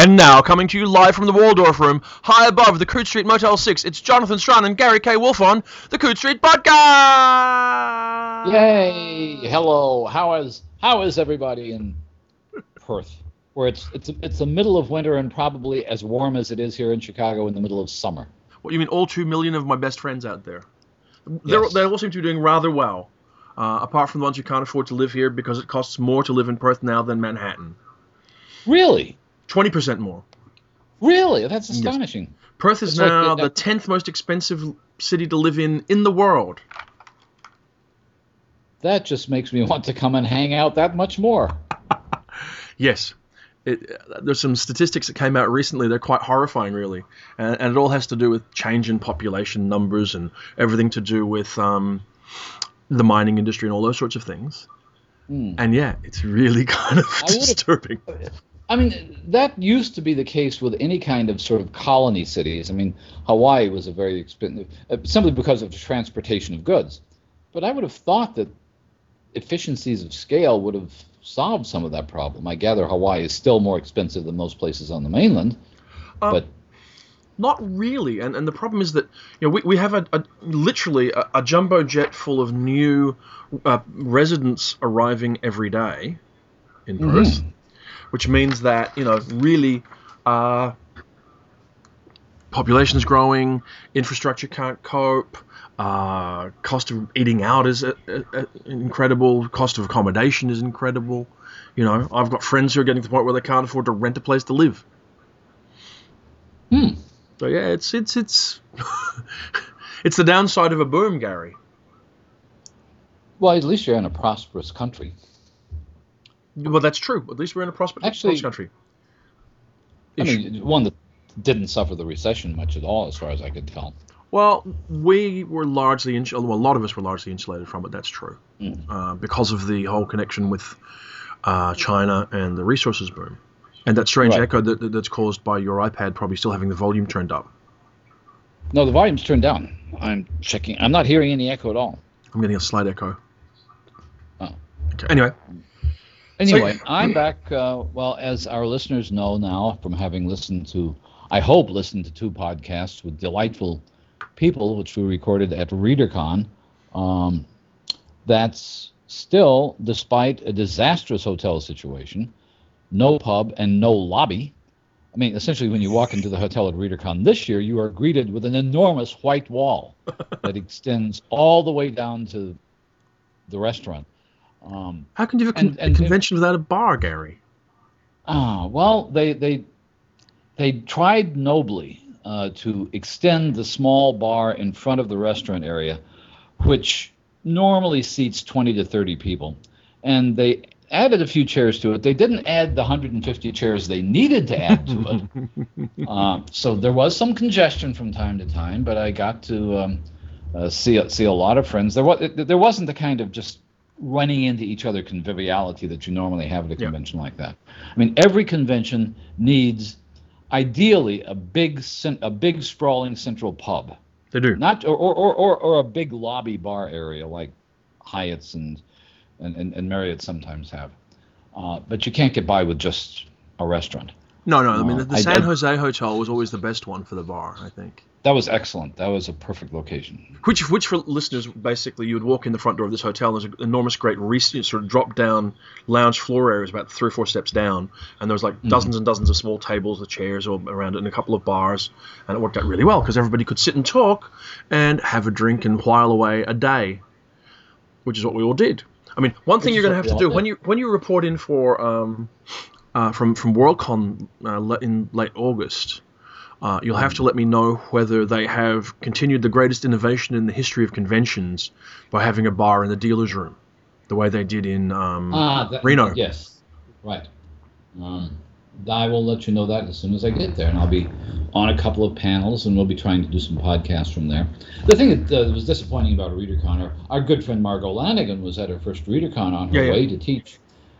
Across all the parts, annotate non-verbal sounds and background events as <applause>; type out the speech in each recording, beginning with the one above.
And now, coming to you live from the Waldorf Room, high above the Coode Street Motel 6, it's Jonathan Strahan and Gary K. Wolfe on the Coode Street Podcast! Yay! Hello. How is how is everybody in Perth? Where it's it's it's the middle of winter and probably as warm as it is here in Chicago in the middle of summer. What, you mean all two million of my best friends out there? They're, Yes. They all seem to be doing rather well, uh, apart from the ones who can't afford to live here because it costs more to live in Perth now than Manhattan. Really? 20% more. Really? That's astonishing. Perth is now the- the 10th most expensive city to live in in the world. That just makes me <laughs> want to come and hang out that much more. <laughs> Yes. It, uh, there's some statistics that came out recently. They're quite horrifying, really, and, and it all has to do with change in population numbers and everything to do with um, the mining industry and all those sorts of things. Hmm. And yeah, it's really <laughs> kind of I disturbing. I mean, that used to be the case with any kind of sort of colony cities. I mean, Hawaii was a very expensive, uh, simply because of the transportation of goods. But I would have thought that efficiencies of scale would have solved some of that problem. I gather Hawaii is still more expensive than most places on the mainland. Um, but Not really, and and the problem is that you know we, we have a, a literally a, a jumbo jet full of new uh, residents arriving every day in Mm-hmm. Which means that you know really uh, population's growing, infrastructure can't cope, uh, cost of eating out is uh, uh, uh, incredible, cost of accommodation is incredible. You know, I've got friends who are getting to the point where they can't afford to rent a place to live. Hmm. So yeah, it's it's it's <laughs> it's the downside of a boom, Gary. well, at least you're in a prosperous country. Well, that's true. At least we're in a prosperous Actually- country. I mean, one that didn't suffer the recession much at all, as far as I could tell. Well, we were largely ins- well, a lot of us were largely insulated from it. That's true, Mm. uh, because of the whole connection with uh, China and the resources boom, and that strange Right. echo that, that's caused by your iPad probably still having the volume turned up. No, the volume's turned down. I'm checking. I'm not hearing any echo at all. I'm getting a slight echo. Oh. Okay. Anyway, Anyway, I'm back. Uh, well, as our listeners know now from having listened to, I hope, listened to two podcasts with delightful people, which we recorded at ReaderCon. Um, that's still, despite a disastrous hotel situation, no pub and no lobby. I mean, essentially, when you walk into the hotel at ReaderCon this year, you are greeted with an enormous white wall that extends all the way down to the restaurant. Um, how can you have a, con- And- a and- convention without a bar, Gary? Ah, well, they they they tried nobly uh, to extend the small bar in front of the restaurant area, which normally seats 20 to 30 people, and they added a few chairs to it. They didn't add the 150 chairs they needed to add to it. <laughs> uh, so there was some congestion from time to time, but I got to um, uh, see see a lot of friends. There was there wasn't the kind of just running into each other conviviality that you normally have at a Yeah. convention like that. I mean, every convention needs ideally a big a big sprawling central pub, They do. not or or, or, or, a big lobby bar area like Hyatt's and and, and, and Marriott sometimes have. Uh, but you can't get by with just a restaurant. No, no. I mean, No, the, the I- San I- Jose hotel was always the best one for the bar. I think. That was excellent. That was a perfect location. Which, which for listeners, basically, you would walk in the front door of this hotel. And there's an enormous, great re- sort of drop-down lounge floor area, areas about three or four steps down, and there was like dozens and dozens of small tables, with chairs all around it, and a couple of bars, and it worked out really well because everybody could sit and talk, and have a drink and while away a day, which is what we all did. I mean, one thing Which you're going to have to do when you when you report in for um, uh, from from WorldCon uh, in late August. Uh, you'll have to let me know whether they have continued the greatest innovation in the history of conventions by having a bar in the dealer's room, the way they did in um, Ah, that, Reno. Yes, right. Um, I will let you know that as soon as I get there, and I'll be on a couple of panels, and we'll be trying to do some podcasts from there. The thing that uh, was disappointing about ReaderCon, our, our good friend Margo Lanagan was at her first ReaderCon on her Yeah, yeah. way to teach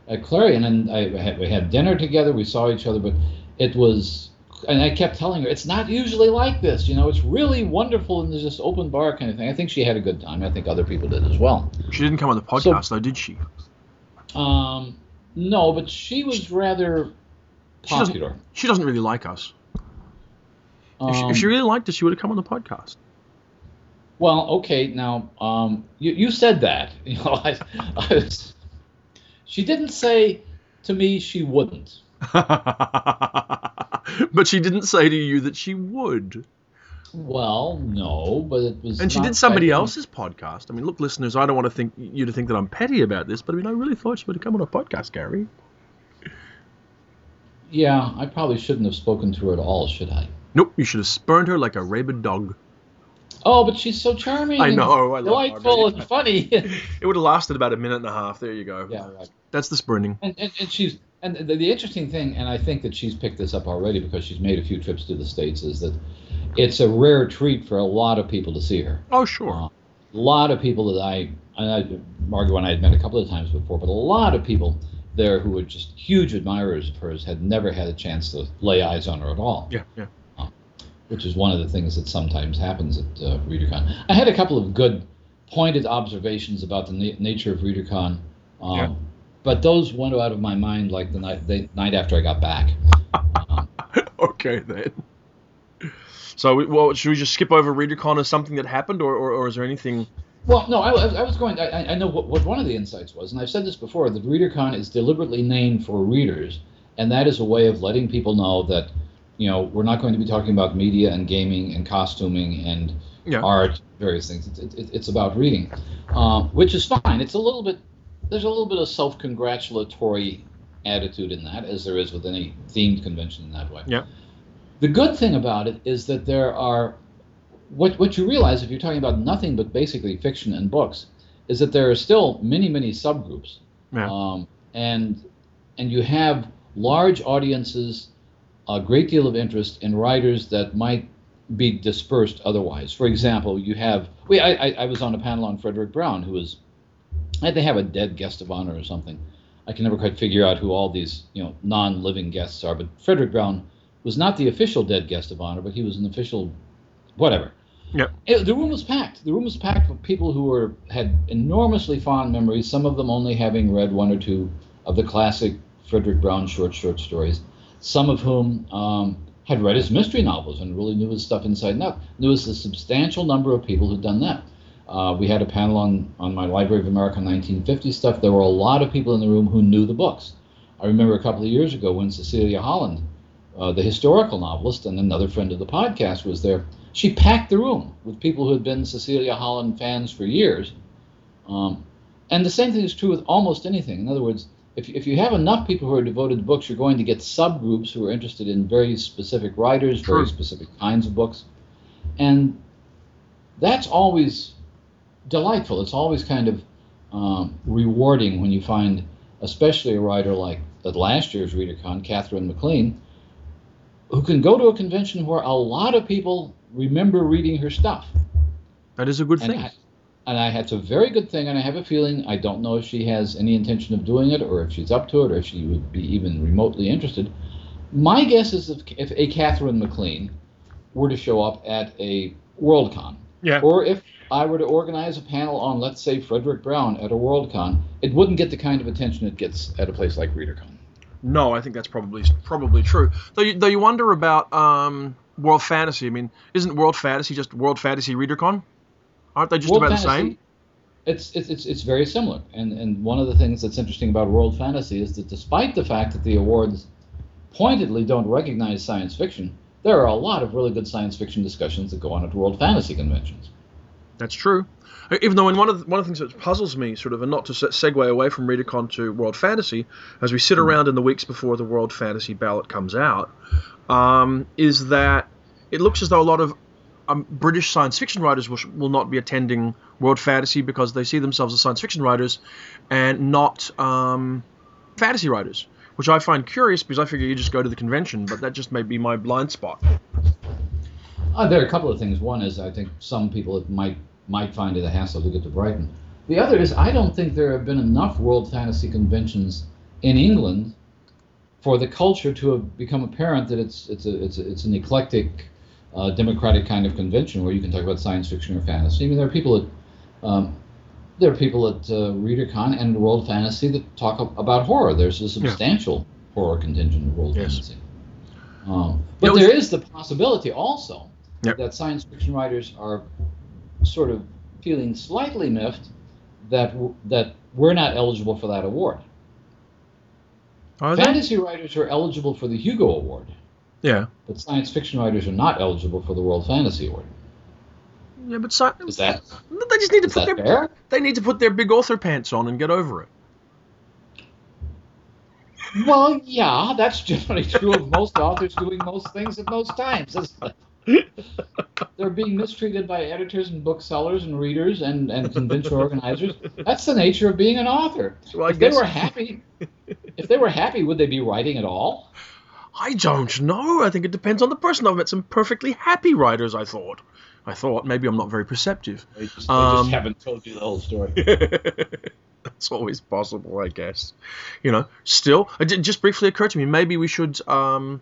at Clarion, and I had, we had dinner together. We saw each other, but it was, and I kept telling her it's not usually like this. You know, it's really wonderful, and there's this open bar kind of thing. I think she had a good time. I think other people did as well. She didn't come on the podcast, though, did she? Um, no, but she was rather She doesn't- She doesn't really like us. If, she, Um, if she really liked us, she would have come on the podcast. Well, okay, now um, you you said that. <laughs> You know, I, I was. She didn't say to me she wouldn't. <laughs> <laughs> but she didn't say to you that she would. Well, no, but it was. And she did somebody by- else's podcast. I mean, look, listeners, I don't want to think you to think that I'm petty about this, but I mean, I really thought she would have come on a podcast, Gary. Yeah, I probably shouldn't have spoken to her at all, should I? Nope, you should have spurned her like a rabid dog. Oh, but she's so charming. I know, I love delightful and funny. <laughs> It would have lasted about a minute and a half. There you go. yeah, right. That's the spurning. And, and, and she's and the, the interesting thing, and I think that she's picked this up already because she's made a few trips to the states, is that it's a rare treat for a lot of people to see her. Oh, sure. Uh, a lot of people that I, I, Margo and I had met a couple of times before, but a lot of people there who were just huge admirers of hers had never had a chance to lay eyes on her at all, yeah, yeah. which is one of the things that sometimes happens at uh, ReaderCon. I had a couple of good, pointed observations about the na- nature of ReaderCon, um, Yeah. But those went out of my mind like the night, the night after I got back. Um, <laughs> okay, then. So, we- well, should we just skip over ReaderCon as something that happened, or, or, or is there anything? Well, no, I, I was going. I, I know what, what one of the insights was, and I've said this before. That ReaderCon is deliberately named for readers, and that is a way of letting people know that, you know, we're not going to be talking about media and gaming and costuming and Yeah. art, various things. It's, it, it's about reading, um, which is fine. It's a little bit. There's a little bit of self-congratulatory attitude in that, as there is with any themed convention in that way. Yeah. The good thing about it is that there are what what you realize if you're talking about nothing but basically fiction and books is that there are still many many subgroups Yeah. um, and and you have large audiences a great deal of interest in writers that might be dispersed otherwise for example you have we I, I, I was on a panel on Fredric Brown who was Had to have a dead guest of honor or something I can never quite figure out who all these you know non-living guests are but Fredric Brown was not the official dead guest of honor but he was an official whatever Yep. it, the room was packed. The room was packed with people who were had enormously fond memories. Some of them only having read one or two of the classic Fredric Brown short short stories. Some of whom um, had read his mystery novels and really knew his stuff inside and out. There was a substantial number of people who'd done that. Uh, we had a panel on on my Library of America 1950 stuff. There were a lot of people in the room who knew the books. I remember a couple of years ago when Cecilia Holland, uh, the historical novelist and another friend of the podcast, was there. She packed the room with people who had been Cecilia Holland fans for years. Um, and the same thing is true with almost anything. In other words, if, if you have enough people who are devoted to books, you're going to get subgroups who are interested in very specific writers, very specific kinds of books. And that's always delightful. It's always kind of um, rewarding when you find, especially a writer like at last year's ReaderCon, Katherine MacLean, who can go to a convention where a lot of people remember reading her stuff. That is a good And thing. I, and I, it's a very good thing, and I have a feeling I don't know if she has any intention of doing it, or if she's up to it, or if she would be even remotely interested. My guess is if, if a Katherine MacLean were to show up at a WorldCon, yeah. or if I were to organize a panel on, let's say, Fredric Brown at a WorldCon, it wouldn't get the kind of attention it gets at a place like ReaderCon. No, I think that's probably probably true. Though you, though you wonder about um, World Fantasy. I mean, isn't World Fantasy just World Fantasy ReaderCon? Aren't they just World about the Fantasy- same? It's, it's, it's, it's very similar. And, and one of the things that's interesting about World Fantasy is that despite the fact that the awards pointedly don't recognize science fiction, there are a lot of really good science fiction discussions that go on at World Fantasy conventions. That's true. Even though in one of the, one of the things that puzzles me, sort of, and not to segue away from ReaderCon to World Fantasy, as we sit around in the weeks before the World Fantasy ballot comes out, um, is that it looks as though a lot of um, British science fiction writers will, will not be attending World Fantasy because they see themselves as science fiction writers and not um, fantasy writers, which I find curious because I figure you just go to the convention, but that just may be my blind spot. Uh, there are a couple of things. One is I think some people might might find it a hassle to get to Brighton. The other is I don't think there have been enough World Fantasy conventions in England for the culture to have become apparent that it's it's a it's a, it's an eclectic, uh, democratic kind of convention where you can talk about science fiction or fantasy. I mean, there are people at um, there are people at uh, ReaderCon and World Fantasy that talk about horror. There's a substantial horror contingent of World Yes. Fantasy. Um, but was- there is the possibility also Yep. that science fiction writers are sort of feeling slightly miffed that w- that we're not eligible for that award. Are they? Fantasy writers are eligible for the Hugo Award, Yeah. but science fiction writers are not eligible for the World Fantasy Award. Yeah, but sci- Is that they just need to put their fair? they need to put their big author pants on and get over it. Well, yeah, that's generally true of most authors doing most things at most times. Isn't <laughs> it? They're being mistreated by editors and booksellers and readers and, and convention organizers. That's the nature of being an author. Well, I if they were happy, if they were happy, would they be writing at all? I don't know. I think it depends on the person. I've met some perfectly happy writers. I thought. I thought maybe I'm not very perceptive. They just, Um, haven't told you the whole story. <laughs> That's always possible, I guess. You know, still, it just briefly occurred to me maybe we should um,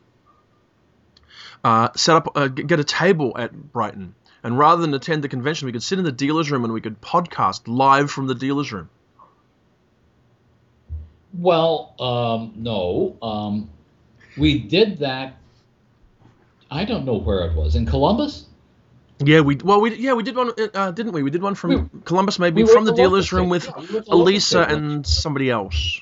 uh, set up, uh, get a table at Brighton, and rather than attend the convention, we could sit in the dealer's room and we could podcast live from the dealer's room. Well, um, no. Um, we did that. I don't know where it was in Columbus. Yeah, we well, we yeah, we did one, uh, didn't we? We did one from We- Columbus, maybe we from the dealer's room with Yeah, we were at the local Elisa and somebody else.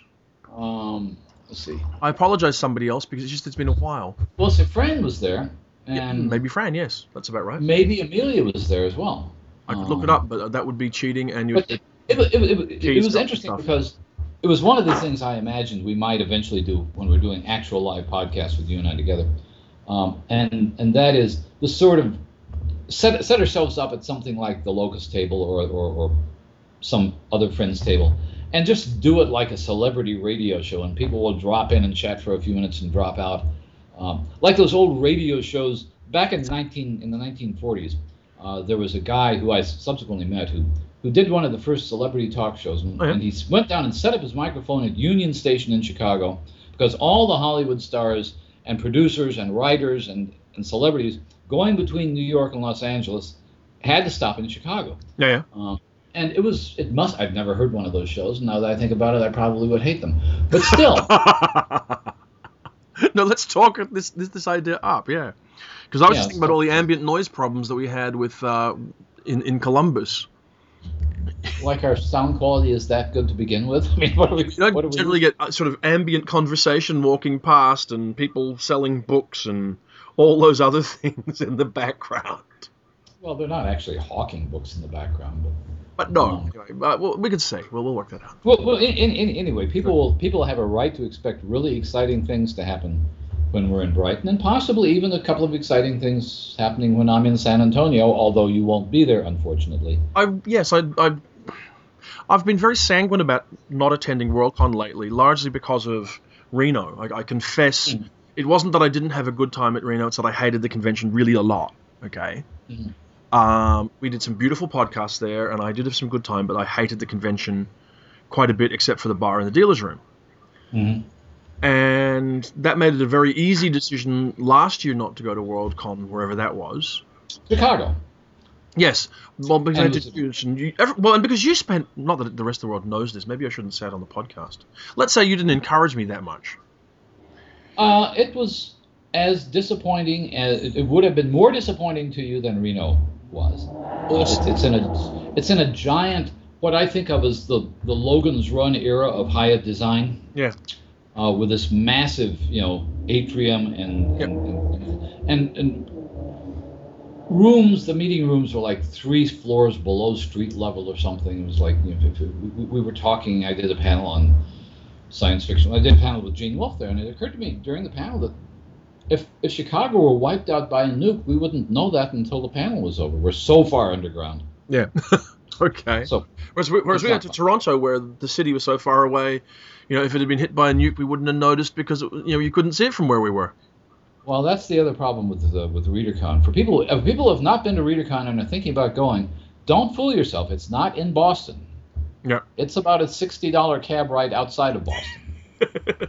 Um, see. I apologize, somebody else, because it's just it's been a while. Well, so Fran was there, and Maybe Fran, yes, that's about right. maybe Amelia was there as well. I could look it Um, up, but that would be cheating, and you. It, it, it, it, it, was interesting stuff. because it was one of the things I imagined we might eventually do when we're doing actual live podcasts with you and I together, um, and and that is the sort of set set ourselves up at something like the Locus table or or, or some other friend's table, and just do it like a celebrity radio show, and people will drop in and chat for a few minutes and drop out, um, like those old radio shows back in 19 in the 1940s. Uh, there was a guy who I subsequently met who who did one of the first celebrity talk shows, and, Oh, yeah. and he went down and set up his microphone at Union Station in Chicago because all the Hollywood stars and producers and writers and, and celebrities going between New York and Los Angeles had to stop in Chicago. Yeah, yeah. Um, and it was it must I've never heard one of those shows. Now that I think about it, I probably would hate them. But still, <laughs> no, let's talk this this this idea up, yeah. Because I was Yeah, just thinking about all the ambient noise problems that we had with uh, in in Columbus. like our sound quality is that good to begin with. <laughs> I mean, what do we? You what do we generally get uh, sort of ambient conversation walking past and people selling books and all those other <laughs> things in the background. Well, they're not actually hawking books in the background, but But no, No. anyway, uh, well, we could say. Well, we'll work that out. well, well in, in, in, anyway, people will people have a right to expect really exciting things to happen when we're in Brighton, and possibly even a couple of exciting things happening when I'm in San Antonio. Although you won't be there, unfortunately. I yes, I, I I've been very sanguine about not attending Worldcon lately, largely because of Reno. I, I confess, Mm. it wasn't that I didn't have a good time at Reno; it's that I hated the convention really a lot. Okay. Mhm. Um, we did some beautiful podcasts there, and I did have some good time, but I hated the convention quite a bit, except for the bar and the dealer's room. Mm-hmm. And that made it a very easy decision last year not to go to Worldcon, wherever that was. Chicago. Yes, well, because And I did it- and you, every, well, and because you spent not that the rest of the world knows this. Maybe I shouldn't say it on the podcast. Let's say you didn't encourage me that much. Uh, it was as disappointing as it would have been more disappointing to you than Reno was. It's, it's in a it's in a giant what I think of as the the Logan's Run era of Hyatt design. Yeah. Uh, with this massive, you know, atrium and Yep. and, and and rooms. The meeting rooms were like three floors below street level or something. It was like you know, we, we were talking. I did a panel on science fiction. I did a panel with Gene Wolfe there, and it occurred to me during the panel that if if Chicago were wiped out by a nuke, we wouldn't know that until the panel was over. We're so far underground. Yeah. <laughs> okay. So Whereas we, whereas we went to Toronto, where the city was so far away, you know, if it had been hit by a nuke, we wouldn't have noticed because it, you know you couldn't see it from where we were. Well, that's the other problem with the, with ReaderCon. For people, if people have not been to ReaderCon and are thinking about going, don't fool yourself. It's not in Boston. Yeah. It's about a sixty dollar cab ride outside of Boston. <laughs>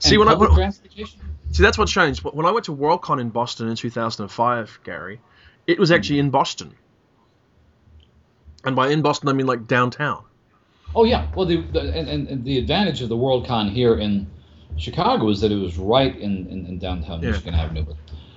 see when I when. See that's what changed. When I went to Worldcon in Boston in 2005, Gary, it was actually hmm. in Boston. And by in Boston, I mean like downtown. Oh yeah. Well, the, the and, and, the advantage of the WorldCon here in Chicago is that it was right in, in, in downtown Yeah. Michigan Avenue.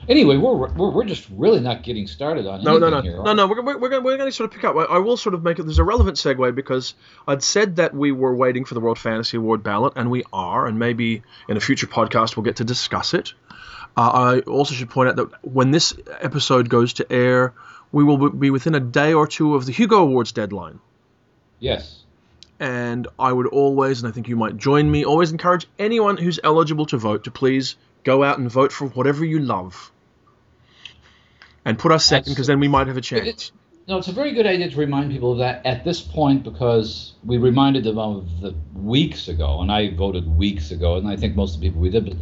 Anyway, we're, we're we're just really not getting started on No, no, no, here. no, no. We're, we're, we're, going, we're going to sort of pick up. I, I will sort of make it. There's a relevant segue because I'd said that we were waiting for the World Fantasy Award ballot, and we are. And maybe in a future podcast we'll get to discuss it. Uh, I also should point out that when this episode goes to air, we will be within a day or two of the Hugo Awards deadline. Yes. And I would always, and I think you might join me, always encourage anyone who's eligible to vote to please go out and vote for whatever you love. And put us second, because then we might have a chance. No, it's a very good idea to remind people of that at this point because we reminded them of the weeks ago, and I voted weeks ago, and I think most of the people we did. But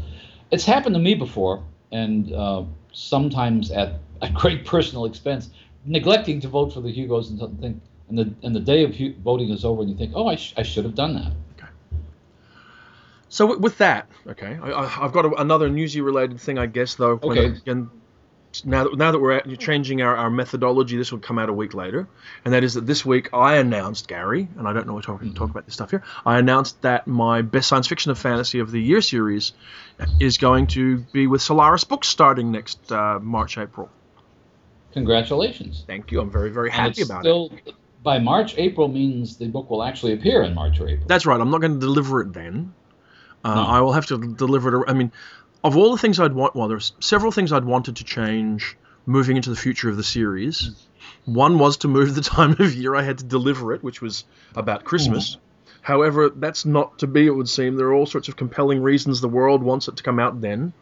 it's happened to me before, and uh, sometimes at <laughs> a great personal expense, neglecting to vote for the Hugos and something, and the and the day of voting is over, and you think, oh, I, sh- I should have done that. So wi- with that, okay, I, I, I've got a, another newsy-related thing, I guess, though. when- Okay. And now that now that we're at, changing our, our methodology, this will come out a week later, and that is that this week I announced Gary, and I don't know we're talking talk about this stuff here. I announced that my best science fiction of fantasy of the year series is going to be with Solaris Books starting next uh, March April. Congratulations. Thank you. I'm very very happy about it. still, By March, April means the book will actually appear in March or April. That's right. I'm not going to deliver it then. Uh, No. I will have to deliver it. I mean, of all the things I'd want, well, there's several things I'd wanted to change moving into the future of the series. One was to move the time of year I had to deliver it, which was about Christmas. However, that's not to be, it would seem. There are all sorts of compelling reasons the world wants it to come out then.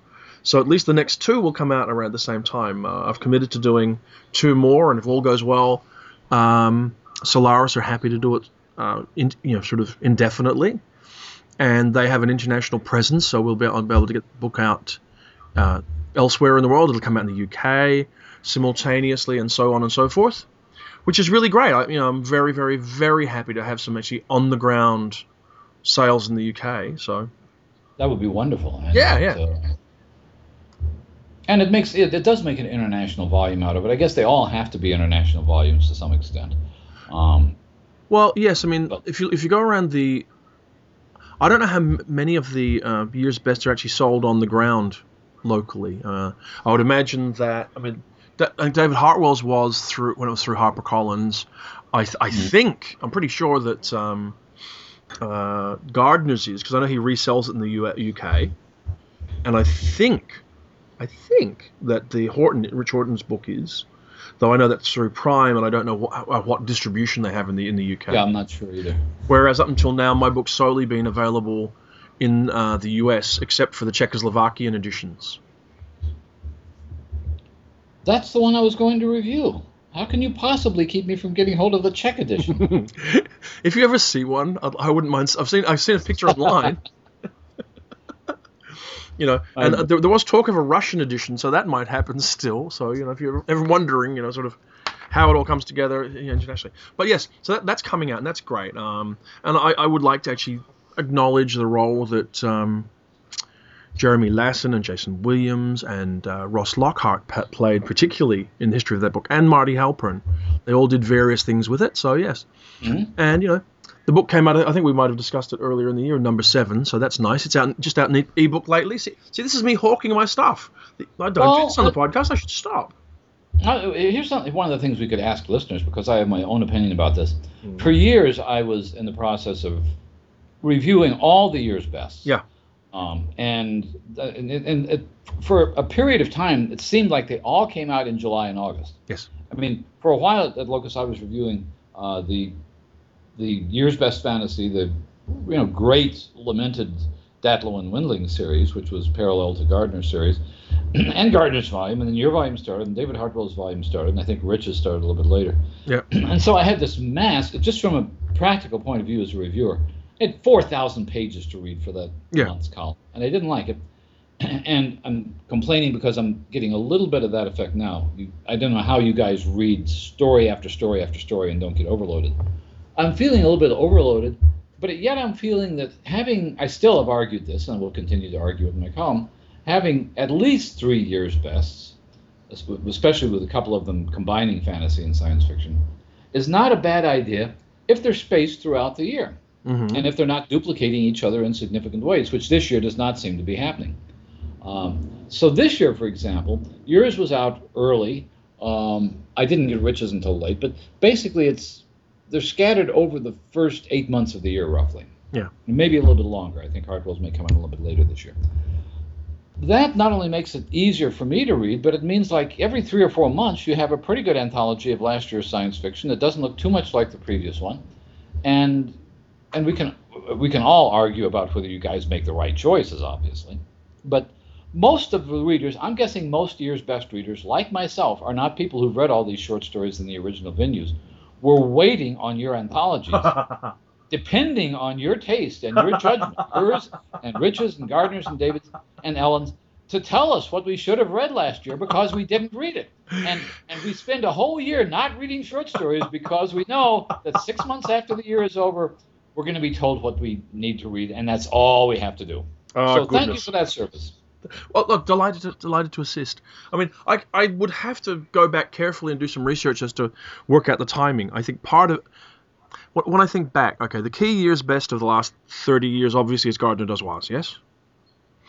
So at least the next two will come out around the same time. Uh, I've committed to doing two more, and if all goes well, um, Solaris are happy to do it, uh, in, you know, sort of indefinitely, and they have an international presence, so we'll be, I'll be able to get the book out uh, elsewhere in the world. It'll come out in the UK simultaneously, and so on and so forth, which is really great. I, you know, I'm very, very, very happy to have some actually on the ground sales in the UK. So That would be wonderful. And Yeah, it, yeah. uh, and it makes it, it does make an international volume out of it. I guess they all have to be international volumes to some extent. Um, Well, yes. I mean, But- if you if you go around the, I don't know how m- many of the uh, year's best are actually sold on the ground locally. Uh, I would imagine that. I mean, think David Hartwell's was through when it was through HarperCollins. I th- I think I'm pretty sure that um, uh, Gardner's is because I know he resells it in the U- UK, and I think I think that the Horton Rich Horton's book is. Though I know that's through Prime, and I don't know what, what distribution they have in the in the UK. yeah, I'm not sure either. Whereas up until now, my book's solely been available in uh, the US, except for the Czechoslovakian editions. That's the one I was going to review. How can you possibly keep me from getting hold of the Czech edition? <laughs> if you ever see one, I, I wouldn't mind. I've seen I've seen a picture online. <laughs> you know, and Um, there, there was talk of a Russian edition, so that might happen <laughs> still. So you know, if you're ever wondering, you know, sort of how it all comes together internationally. But yes, so that, that's coming out, and that's great. Um, and I, I would like to actually acknowledge the role that um, Jeremy Lassen and Jason Williams and uh, Ross Lockhart played, particularly in the history of that book, and Marty Halpern. They all did various things with it. So yes, Mhm. and you know, the book came out. I think we might have discussed it earlier in the year, number seven. So that's nice. It's out just out in ebook lately. See, see, this is me hawking my stuff. I don't do Well, this on the podcast. I should stop. Here's something, one of the things we could ask listeners because I have my own opinion about this. Hmm. For years, I was in the process of reviewing all the year's best. Yeah. Um, and uh, and, and it, for a period of time, it seemed like they all came out in July and August. Yes. I mean, for a while at Locus, I was reviewing uh, the the year's best fantasy, the you know great lamented Datlow and Windling series, which was parallel to Gardner's series, <clears throat> and Gardner's volume, and then your volume started, and David Hartwell's volume started, and I think Rich's started a little bit later. Yeah. <clears throat> and so I had this mass, just from a practical point of view as a reviewer, I had 4,000 pages to read for that Yeah. month's column, and I didn't like it. <clears throat> And I'm complaining because I'm getting a little bit of that effect now. I don't know how you guys read story after story after story and don't get overloaded. I'm feeling a little bit overloaded, but yet I'm feeling that having, I still have argued this, and will continue to argue it in my column, having at least three years bests, especially with a couple of them combining fantasy and science fiction, is not a bad idea if they're spaced throughout the year. mm-hmm. and if they're not duplicating each other in significant ways, which this year does not seem to be happening. Um, so this year, for example, yours was out early. Um, I didn't get Riches until late, but basically it's they're scattered over the first eight months of the year, roughly. Yeah. Maybe a little bit longer. I think Hartwell's may come out a little bit later this year. That not only makes it easier for me to read, but it means like every three or four months you have a pretty good anthology of last year's science fiction that doesn't look too much like the previous one, and and we can we can all argue about whether you guys make the right choices, obviously, but most of the readers, I'm guessing most year's best readers, like myself, are not people who've read all these short stories in the original venues. We're waiting on your anthologies, <laughs> depending on your taste and your judgment, <laughs> yours and Rich's and Gardner's and David's and Ellen's, to tell us what we should have read last year because we didn't read it. And and we spend a whole year not reading short stories because we know that six <laughs> months after the year is over, we're going to be told what we need to read, and that's all we have to do. Oh, so goodness. thank you for that service. Well, look, delighted to, delighted to assist. I mean, I, I would have to go back carefully and do some research as to work out the timing. I think part of when I think back, okay, the key years best of the last 30 years obviously is Gardner Dozois, yes?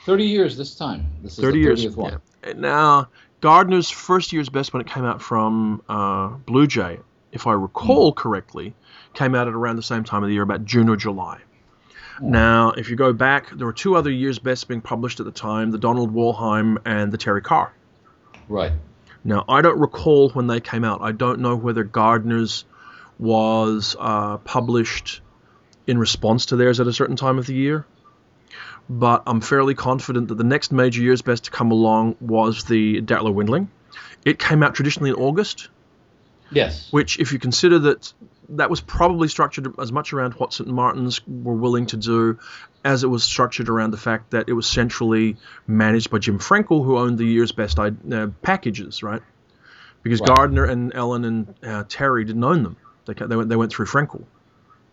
30 years this time. This is 30 years. Yeah. Now, Gardner's first year's best when it came out from uh, Blue Jay, if I recall mm. correctly, came out at around the same time of the year, about June or July. Now, if you go back, there were two other years' best being published at the time: the Donald Wollheim and the Terry Carr. Right. Now, I don't recall when they came out. I don't know whether Gardner's was uh, published in response to theirs at a certain time of the year, but I'm fairly confident that the next major year's best to come along was the Datlow Windling. It came out traditionally in August. Yes. Which, if you consider that that was probably structured as much around what St. Martin's were willing to do as it was structured around the fact that it was centrally managed by Jim Frenkel, who owned the year's best uh, packages, right? Because right. Gardner and Ellen and uh, Terry didn't own them. They, they, went, they went through Frenkel.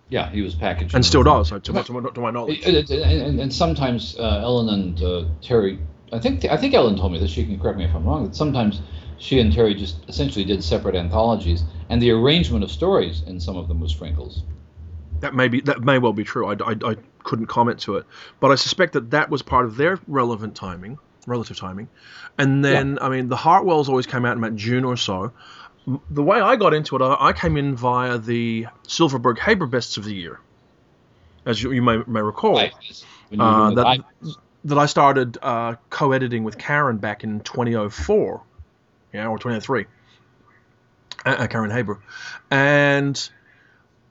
Yeah, he was packaged. And still does, to, my, to, my, to my knowledge. And, and, and sometimes uh, Ellen and uh, Terry, I think I think Ellen told me this. She can correct me if I'm wrong. That sometimes she and Terry just essentially did separate anthologies, and the arrangement of stories in some of them was Frenkel's. That may be that may well be true. I, I, I couldn't comment to it, but I suspect that that was part of their relevant timing, relative timing. And then yeah. I mean, the Hartwells always came out in about June or so. The way I got into it, I, I came in via the Silverberg Haber Bests of the Year, as you, you may, may recall. Right. Uh, that, that I started uh, co-editing with Karen back in 2004 yeah, or 23. Uh, uh, Karen Haber. And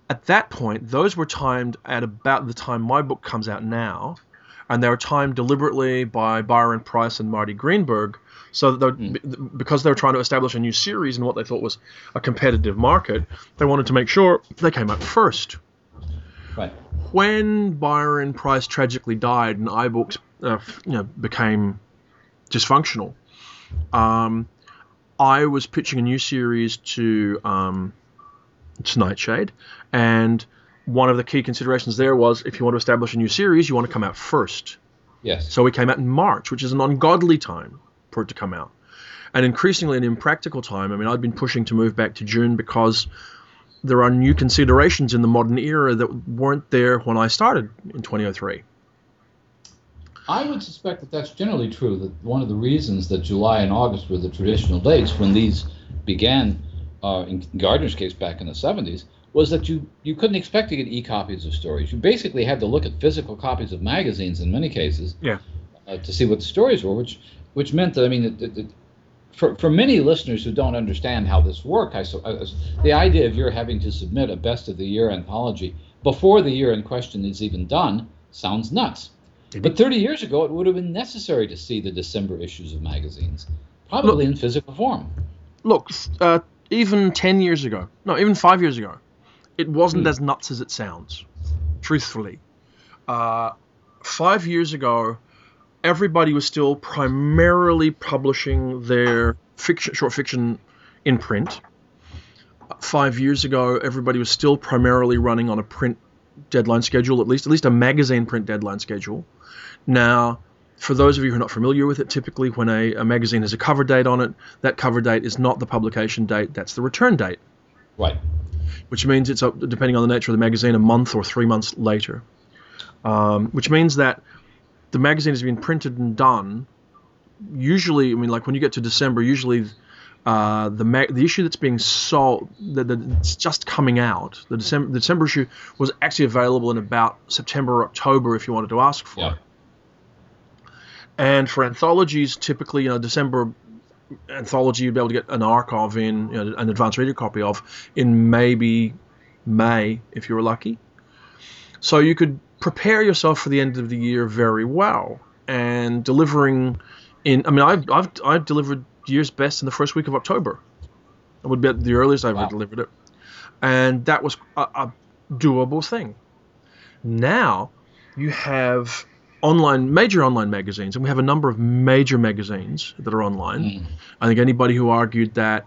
at that point, those were timed at about the time my book comes out now, and they were timed deliberately by Byron Preiss and Marty Greenberg, so that mm. because they were trying to establish a new series in what they thought was a competitive market, they wanted to make sure they came out first. Right. When Byron Preiss tragically died and iBooks uh, you know, became dysfunctional, um, I was pitching a new series to um, to Nightshade, and one of the key considerations there was if you want to establish a new series, you want to come out first. Yes. So we came out in March, which is an ungodly time for it to come out, and increasingly an impractical time. I mean, I'd been pushing to move back to June because there are new considerations in the modern era that weren't there when I started in 2003. I would suspect that that's generally true. That one of the reasons that July and August were the traditional dates when these began, uh, in Gardner's case back in the 70s, was that you you couldn't expect to get e-copies of stories. You basically had to look at physical copies of magazines in many cases, yeah, uh, to see what the stories were. Which which meant that I mean, it, it, it, for for many listeners who don't understand how this worked, I, I, the idea of your having to submit a best of the year anthology before the year in question is even done sounds nuts. But 30 years ago, it would have been necessary to see the December issues of magazines, probably look, in physical form. Look, uh, even 10 years ago, no, even five years ago, it wasn't mm. as nuts as it sounds, truthfully. Uh, five years ago, everybody was still primarily publishing their fiction, short fiction in print. Five years ago, everybody was still primarily running on a print deadline schedule, at least at least a magazine print deadline schedule. Now, for those of you who are not familiar with it, typically when a, a magazine has a cover date on it, that cover date is not the publication date, that's the return date. Right. which means it's a, depending on the nature of the magazine a month or three months later. Um, which means that the magazine has been printed and done. Usually, I mean, like when you get to December, usually uh, the mag- the issue that's being sold that it's just coming out. The December the December issue was actually available in about September or October if you wanted to ask for Yeah. it. And for anthologies, typically, you know, December anthology you'd be able to get an arc of in you know, an advanced reader copy of in maybe May if you were lucky. So you could prepare yourself for the end of the year very well and delivering in. I mean, I've I've, I've delivered year's best in the first week of October. That would be the earliest I've Wow. ever delivered it, and that was a, a doable thing. Now you have online major online magazines, and we have a number of major magazines that are online. Mm. I think anybody who argued that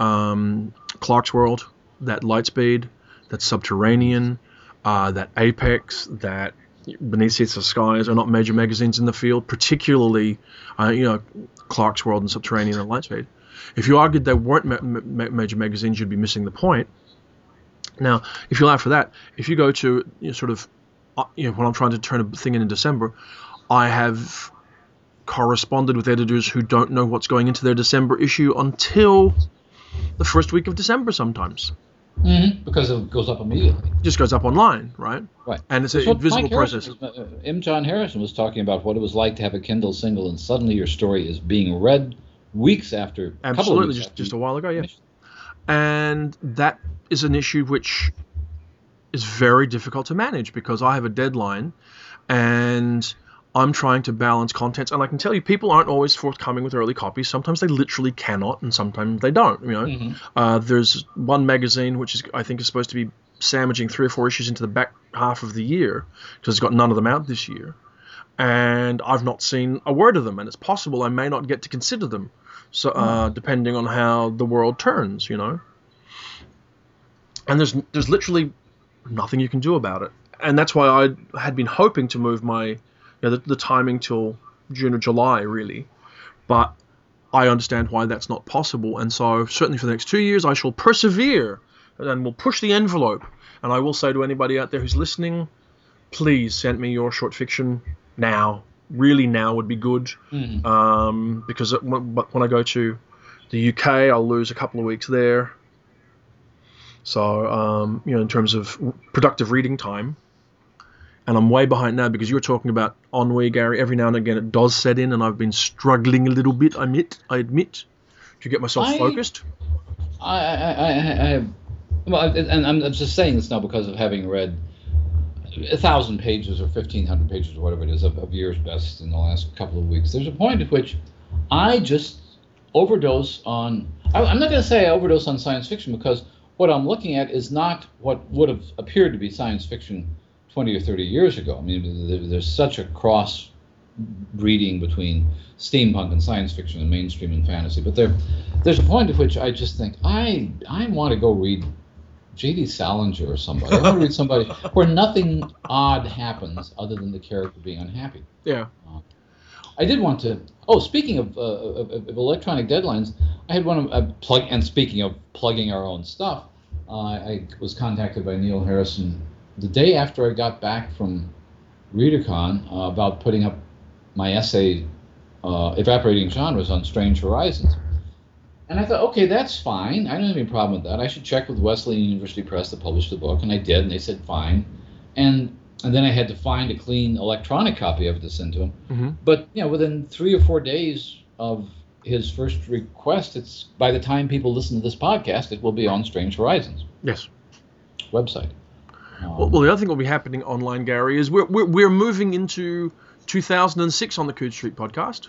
um, Clarkesworld, that Lightspeed, that Subterranean, uh, that Apex, that Beneath Ceaseless Skies are not major magazines in the field, particularly, uh, you know, Clarkesworld and Subterranean and Lightspeed. If you argued they weren't ma- ma- major magazines, you'd be missing the point. Now, if you allow for that, if you go to you know, sort of, uh, you know, when I'm trying to turn a thing in in December, I have corresponded with editors who don't know what's going into their December issue until the first week of December sometimes. Mhm, Because it goes up immediately. It just goes up online, right? Right. And it's That's a what visible Mike Harrison process. was- uh, M. John Harrison was talking about what it was like to have a Kindle single, and suddenly your story is being read weeks after. a couple of Absolutely, weeks just after just a while ago, yeah. finished. And that is an issue which is very difficult to manage because I have a deadline and I'm trying to balance contents. And I can tell you, people aren't always forthcoming with early copies. Sometimes they literally cannot, and sometimes they don't. You know, Mhm. uh, there's one magazine which is I think is supposed to be sandwiching three or four issues into the back half of the year because it's got none of them out this year. And I've not seen a word of them, and it's possible I may not get to consider them. So, uh, depending on how the world turns, you know. And there's there's literally nothing you can do about it, and that's why I had been hoping to move my, you know, the, the timing till June or July really, but I understand why that's not possible, and so certainly for the next two years I shall persevere, and will push the envelope. And I will say to anybody out there who's listening, please send me your short fiction now. Really now would be good Mhm. um, because it, when, when I go to the UK, I'll lose a couple of weeks there. So um, you know, in terms of productive reading time, and I'm way behind now because you were talking about ennui, Gary. Every now and again, it does set in, and I've been struggling a little bit. I admit, I admit, to get myself I- focused. I, I, I, I, well, and I'm I'm just saying this now because of having read a thousand pages or fifteen hundred pages or whatever it is of, of year's best in the last couple of weeks. There's a point at which I just overdose on. I, I'm not going to say I overdose on science fiction because what I'm looking at is not what would have appeared to be science fiction 20 or 30 years ago. I mean, there's such a cross breeding between steampunk and science fiction and mainstream and fantasy. But there, there's a point at which I just think I I want to go read J.D. Salinger or somebody. I want to read somebody <laughs> where nothing odd happens other than the character being unhappy. Yeah. I did want to. Oh, speaking of, uh, of, of electronic deadlines, I had one of uh, plug. And speaking of plugging our own stuff, uh, I was contacted by Niall Harrison the day after I got back from ReaderCon uh, about putting up my essay, uh, "Evaporating Genres" on Strange Horizons. And I thought, okay, that's fine. I don't have any problem with that. I should check with Wesleyan University Press that published the book, and I did, and they said fine. And and then I had to find a clean electronic copy of it to send to him. hmm But you know, within three or four days of his first request, it's by the time people listen to this podcast, it will be on Strange Horizons Yes. website. Um, Well, the other thing that will be happening online, Gary, is we're, we're, we're moving into 2006 on the Coode Street podcast.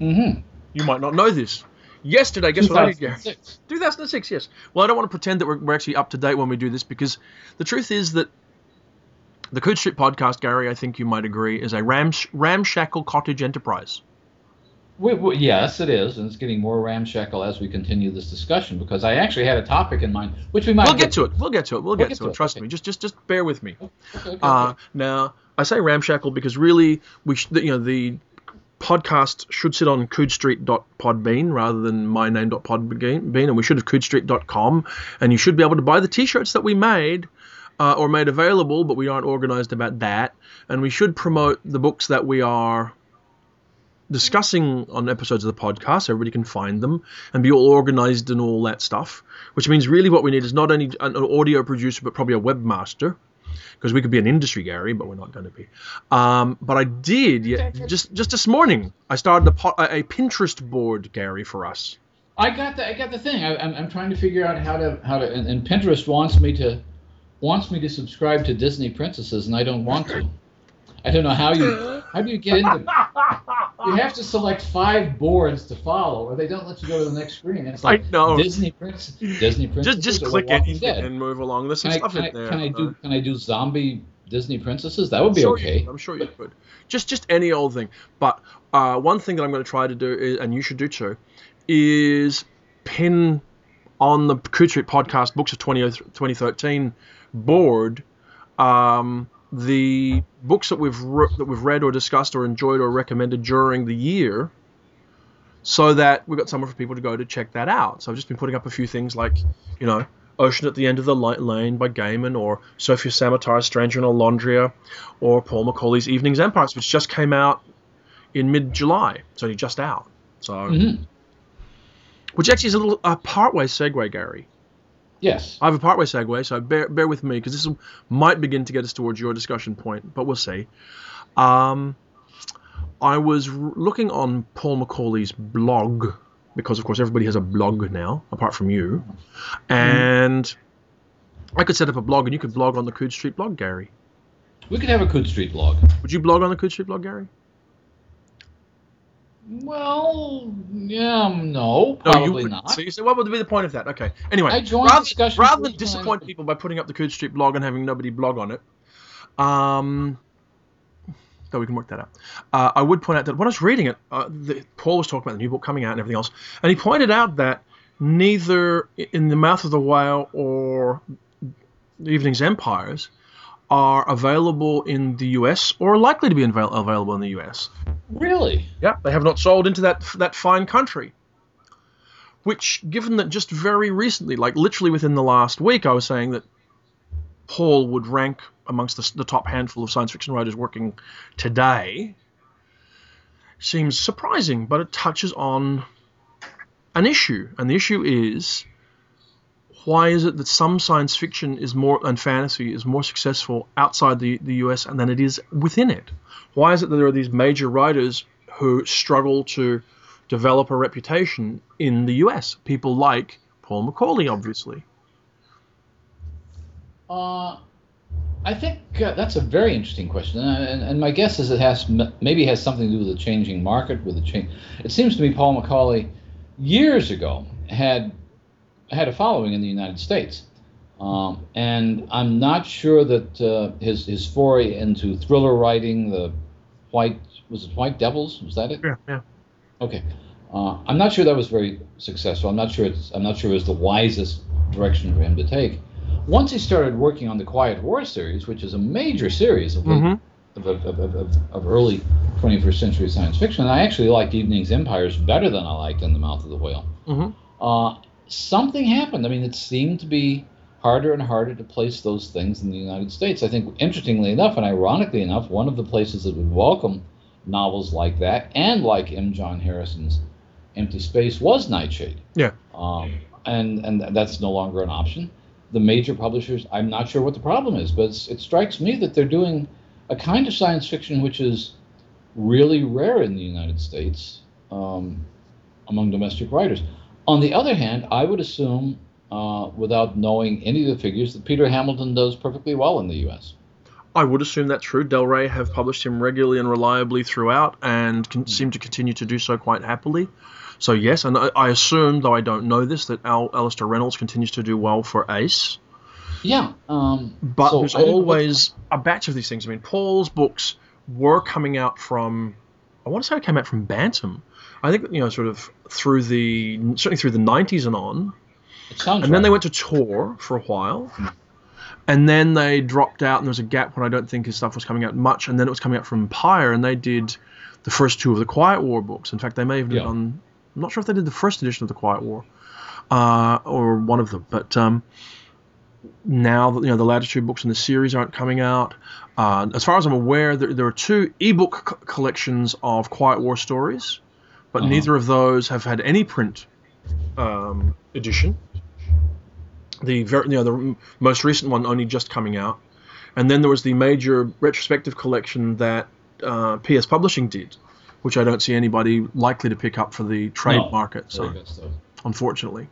mhm. You might not know this. Yesterday, guess what I did, Gary? 2006. 2006, yes. Well, I don't want to pretend that we're, we're actually up to date when we do this because the truth is that the Coode Street podcast, Gary, I think you might agree, is a rams, ramshackle cottage enterprise. We, we, yes, it is, and it's getting more ramshackle as we continue this discussion because I actually had a topic in mind, which we might We'll get to it. We'll get to it. We'll, get, to it. Trust okay. me. Just, just, just bear with me. Okay, okay, Uh, now, I say ramshackle because really, we sh- you know, the podcast should sit on coodstreet.podbean rather than myname.podbean, and we should have coodstreet.com, and you should be able to buy the t-shirts that we made uh, or made available, but we aren't organized about that. And we should promote the books that we are discussing on episodes of the podcast. Everybody can find them and be all organized and all that stuff. Which means really what we need is not only an audio producer, but probably a webmaster. Because we could be an industry, Gary, but we're not going to be. Um, but I did, yeah, just just this morning, I started a, a Pinterest board, Gary, for us. I got the I got the thing. I, am I'm trying to figure out how to how to and, and Pinterest wants me to wants me to subscribe to Disney princesses, and I don't want to. I don't know how you how do you get into. It. You have to select five boards to follow, or they don't let you go to the next screen. It's like I know. Disney Prince, Disney princesses. Just just click Walking anything Dead. and move along. There's some Can I, stuff can, in I, there. can I do Uh, can I do zombie Disney princesses? That would be sure okay. could. I'm sure you could. Just just any old thing. But uh, one thing that I'm going to try to do, is, and you should do too, is pin on the Coode Street podcast books of 20, 2013 board um, the books that we've re- that we've read or discussed or enjoyed or recommended during the year, so that we've got somewhere for people to go to check that out. So I've just been putting up a few things like, you know, Ocean at the End of the Light Lane by Gaiman, or Sofia Samatar's Stranger in Olondria, or Paul McAuley's Evening's Empires, which just came out in mid-July. It's only just out. So, Mhm. which actually is a little a partway segue, Gary. Yes. I have a partway segue, so bear, bear with me because this might begin to get us towards your discussion point, but we'll see. Um, I was r- looking on Paul McAuley's blog because, of course, everybody has a blog now, apart from you, and I could set up a blog, and you could blog on the Coode Street blog, Gary. We could have a Coode Street blog. Would you blog on the Coode Street blog, Gary? Well, yeah, no, No, you probably wouldn't. So you say, what would be the point of that? Okay. Anyway, rather, rather than disappoint people by putting up the Coode Street blog and having nobody blog on it, um, though we can work that out. Uh, I would point out that when I was reading it, uh, the, Paul was talking about the new book coming out and everything else, and he pointed out that neither in the Mouth of the Whale or the Evening's Empires are available in the U.S. or likely to be avail- available in the U.S. Really? Yeah, they have not sold into that that fine country. Which, given that just very recently, like literally within the last week, I was saying that Paul would rank amongst the, the top handful of science fiction writers working today, seems surprising, but it touches on an issue, and the issue is why is it that some science fiction is more and fantasy is more successful outside the, the US and than it is within it? Why is it that there are these major writers who struggle to develop a reputation in the US? People like Paul McAuley, obviously. Uh, I think uh, that's a very interesting question, and, and, my guess is it has maybe has something to do with the changing market, with the change. It seems to me Paul McAuley years ago had had a following in the United States, um, and I'm not sure that uh, his his foray into thriller writing, the White was it White Devils, was that it? Yeah, yeah. Okay. Uh, I'm not sure that was very successful. I'm not sure it's I'm not sure it was the wisest direction for him to take. Once he started working on the Quiet War series, which is a major series of, late- Mhm. of, of, of, of, early 21st century science fiction, I actually liked Evening's Empires better than I liked In the Mouth of the Whale. Mhm. Uh, something happened. I mean, it seemed to be harder and harder to place those things in the United States. I think, interestingly enough, and ironically enough, one of the places that would welcome novels like that and like M. John Harrison's Empty Space was Nightshade. Yeah. Um, and and that's no longer an option. The major publishers, I'm not sure what the problem is, but it's, it strikes me that they're doing a kind of science fiction which is really rare in the United States um, among domestic writers. On the other hand, I would assume, uh, without knowing any of the figures, that Peter Hamilton does perfectly well in the U.S. I would assume that's true. Del Rey have published him regularly and reliably throughout and can, seem to continue to do so quite happily. So, yes, and I, I assume, though I don't know this, that Al, Alastair Reynolds continues to do well for Ace. Yeah. Um, But so there's I don't know what- always a batch of these things. I mean, Paul's books were coming out from, I want to say it came out from Bantam. I think, you know, sort of through the, certainly through the 90s and on. It sounds And then they went to Tor for a while. And then they dropped out, and there was a gap when I don't think his stuff was coming out much. And then it was coming out from Pyr, and they did the first two of the Quiet War books. In fact, they may have Yeah. done. I'm not sure if they did the first edition of the Quiet War, uh, or one of them. But um, now that you know the Latitude books in the series aren't coming out. Uh, as far as I'm aware, there, there are two ebook co- collections of Quiet War stories, but Uh-huh. neither of those have had any print um, edition. The very, you know, the most recent one only just coming out, and then there was the major retrospective collection that uh, PS Publishing did, which I don't see anybody likely to pick up for the trade No. market. So, Very good stuff. unfortunately,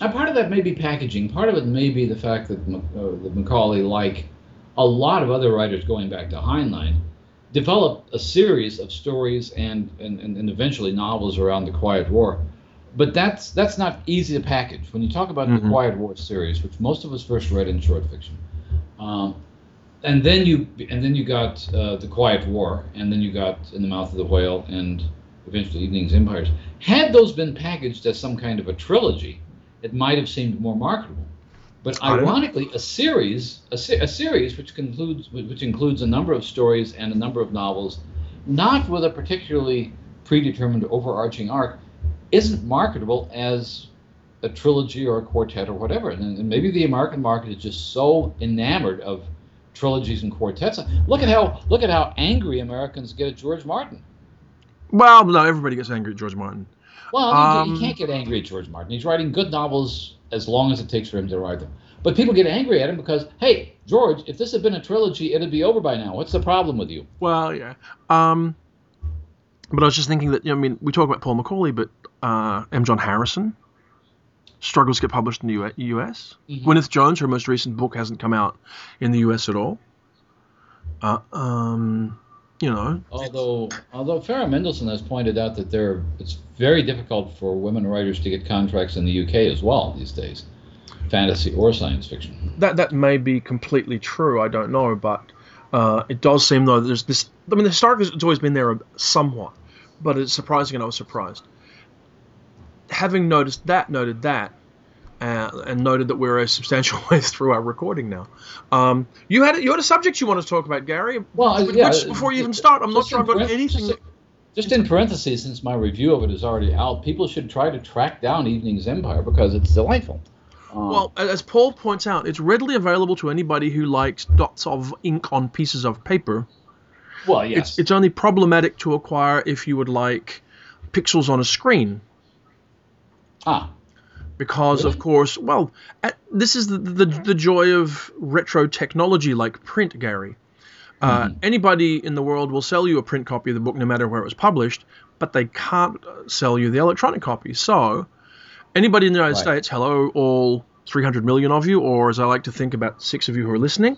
Now, part of that may be packaging. Part of it may be the fact that, uh, that McAuley, like a lot of other writers going back to Heinlein, developed a series of stories and, and, and, eventually novels around the Quiet War. But that's that's not easy to package. When you talk about the Mhm. Quiet War series, which most of us first read in short fiction, um, and then you and then you got uh, the Quiet War, and then you got In the Mouth of the Whale, and eventually Evening's Empires. Had those been packaged as some kind of a trilogy, it might have seemed more marketable. But I don't know. ironically, a series, a, se- a series which concludes, which includes a number of stories and a number of novels, not with a particularly predetermined overarching arc, isn't marketable as a trilogy or a quartet or whatever. And, and maybe the American market is just so enamored of trilogies and quartets. Look at how look at how angry Americans get at George Martin. well, no, everybody gets angry at George Martin. Well, I mean, Um, you can't get angry at George Martin. He's writing good novels as long as it takes for him to write them. But people get angry at him because, hey, George, if this had been a trilogy, it'd be over by now. What's the problem with you? Well, yeah. Um, but I was just thinking that you know, I mean, we talk about Paul McAuley, but uh, M. John Harrison struggles to get published in the U- U.S. Mhm. Gwyneth Jones, her most recent book, hasn't come out in the U.S. at all. Uh, um, you know, Although, although Farah Mendlesohn has pointed out that there, it's very difficult for women writers to get contracts in the UK as well these days, fantasy or science fiction. that that may be completely true. I don't know, but uh, it does seem though there's this. I mean, the historically, it's always been there somewhat, but it's surprising, and I was surprised. Having noticed that, noted that, uh, and noted that we're a substantial <laughs> way through our recording now. Um, you had you had a subject you want to talk about, Gary. Well, Which- yeah, which- before you even start, I'm not sure I've got anything. Just, just in parentheses, since my review of it is already out, people should try to track down Evening's Empire because it's delightful. Um, Well, as Paul points out, it's readily available to anybody who likes dots of ink on pieces of paper. well, yes. It's it's only problematic to acquire if you would like pixels on a screen. ah, because of course well at, this is the, the the joy of retro technology like print gary uh, Mhm. anybody in the world will sell you a print copy of the book no matter where it was published but they can't uh, sell you the electronic copy so anybody in the united Right. states hello all 300 million of you or as i like to think about six of you who are listening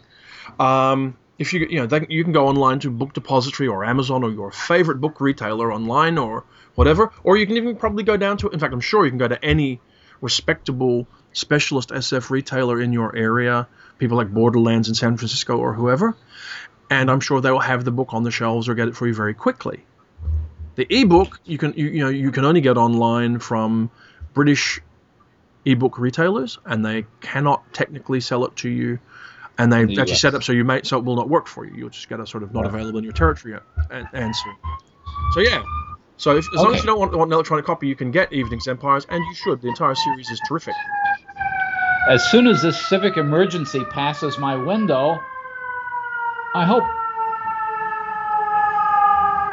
um, if you you know they, you can go online to book depository or amazon or your favorite book retailer online or whatever or you can even probably go down to in fact i'm sure you can go to any respectable specialist SF retailer in your area, people like Borderlands in San Francisco or whoever, and I'm sure they will have the book on the shelves or get it for you very quickly. The ebook you can you, you know you can only get online from British ebook retailers, and they cannot technically sell it to you. And they the actually US. set up so you may so it will not work for you. You'll just get a sort of not available in your territory uh, answer. So yeah, so if, as long as you don't want, want an electronic copy, you can get Evening's Empires, and you should. The entire series is terrific. as soon as this civic emergency passes my window, I hope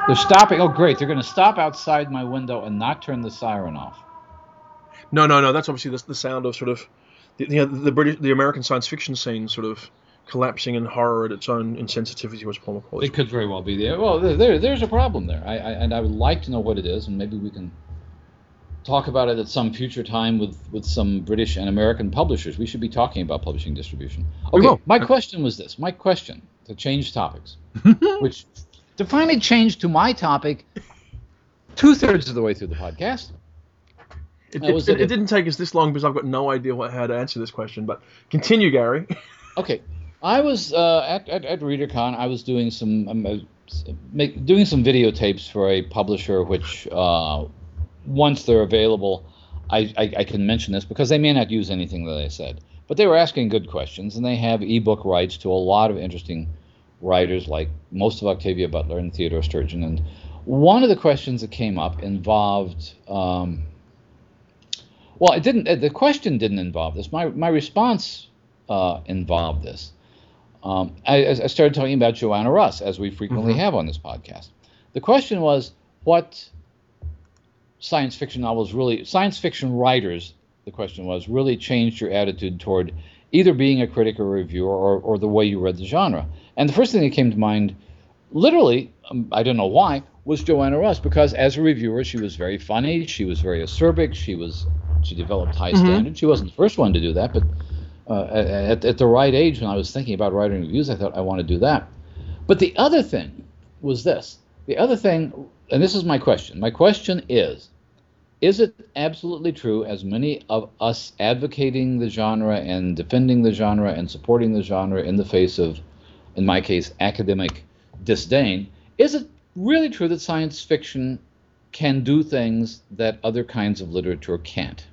they're stopping. Oh, great! They're going to stop outside my window and not turn the siren off. No, no, no. That's obviously the, the sound of sort of the, the, the British, the American science fiction scene sort of collapsing in horror at its own insensitivity towards Paul McAuley. It could very well be there. Well, there, there there's a problem there, I, I, and I would like to know what it is, and maybe we can talk about it at some future time with with some British and American publishers. We should be talking about publishing distribution. Okay, my question was this. My question to change topics, <laughs> which to finally change to my topic, two thirds of the way through the podcast. It, it, it, it didn't take us this long because I've got no idea what, how to answer this question. But continue, Gary. <laughs> Okay, I was uh, at, at at ReaderCon. I was doing some um, uh, make, doing some videotapes for a publisher, which uh, once they're available, I, I I can mention this because they may not use anything that I said, but they were asking good questions, and they have ebook rights to a lot of interesting writers, like most of Octavia Butler and Theodore Sturgeon, and One of the questions that came up involved. Um, well, it didn't. The question didn't involve this. My my response uh, involved this. Um, I, I, started talking about Joanna Russ, as we frequently mm-hmm. have on this podcast. The question was, what science fiction novels really, science fiction writers, the question was, really changed your attitude toward either being a critic or a reviewer or, or the way you read the genre? And the first thing that came to mind, literally, um, I don't know why, was Joanna Russ, because as a reviewer, she was very funny, she was very acerbic, she was she developed high mm-hmm. standards. She wasn't the first one to do that, but uh, at, at the right age, when I was thinking about writing reviews, I thought I want to do that. But the other thing was this. The other thing, and this is my question. My question is Is it absolutely true, as many of us advocating the genre and defending the genre and supporting the genre in the face of, in my case, academic disdain, is it really true that science fiction can do things that other kinds of literature can't?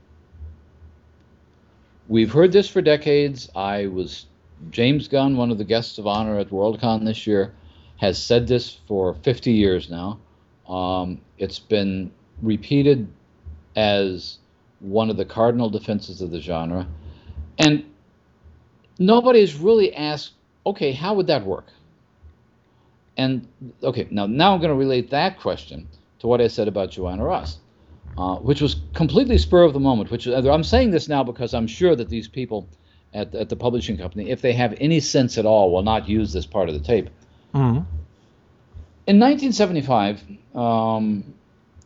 We've heard this for decades. I was James Gunn, one of the guests of honor at Worldcon this year, has said this for 50 years now. Um, it's been repeated as one of the cardinal defenses of the genre. And nobody has really asked, okay, how would that work? And okay, now now I'm going to relate that question to what I said about Joanna Russ uh, which was completely spur of the moment. Which I'm saying this now because I'm sure that these people at, at the publishing company, if they have any sense at all, will not use this part of the tape. Mm-hmm. In 1975, um,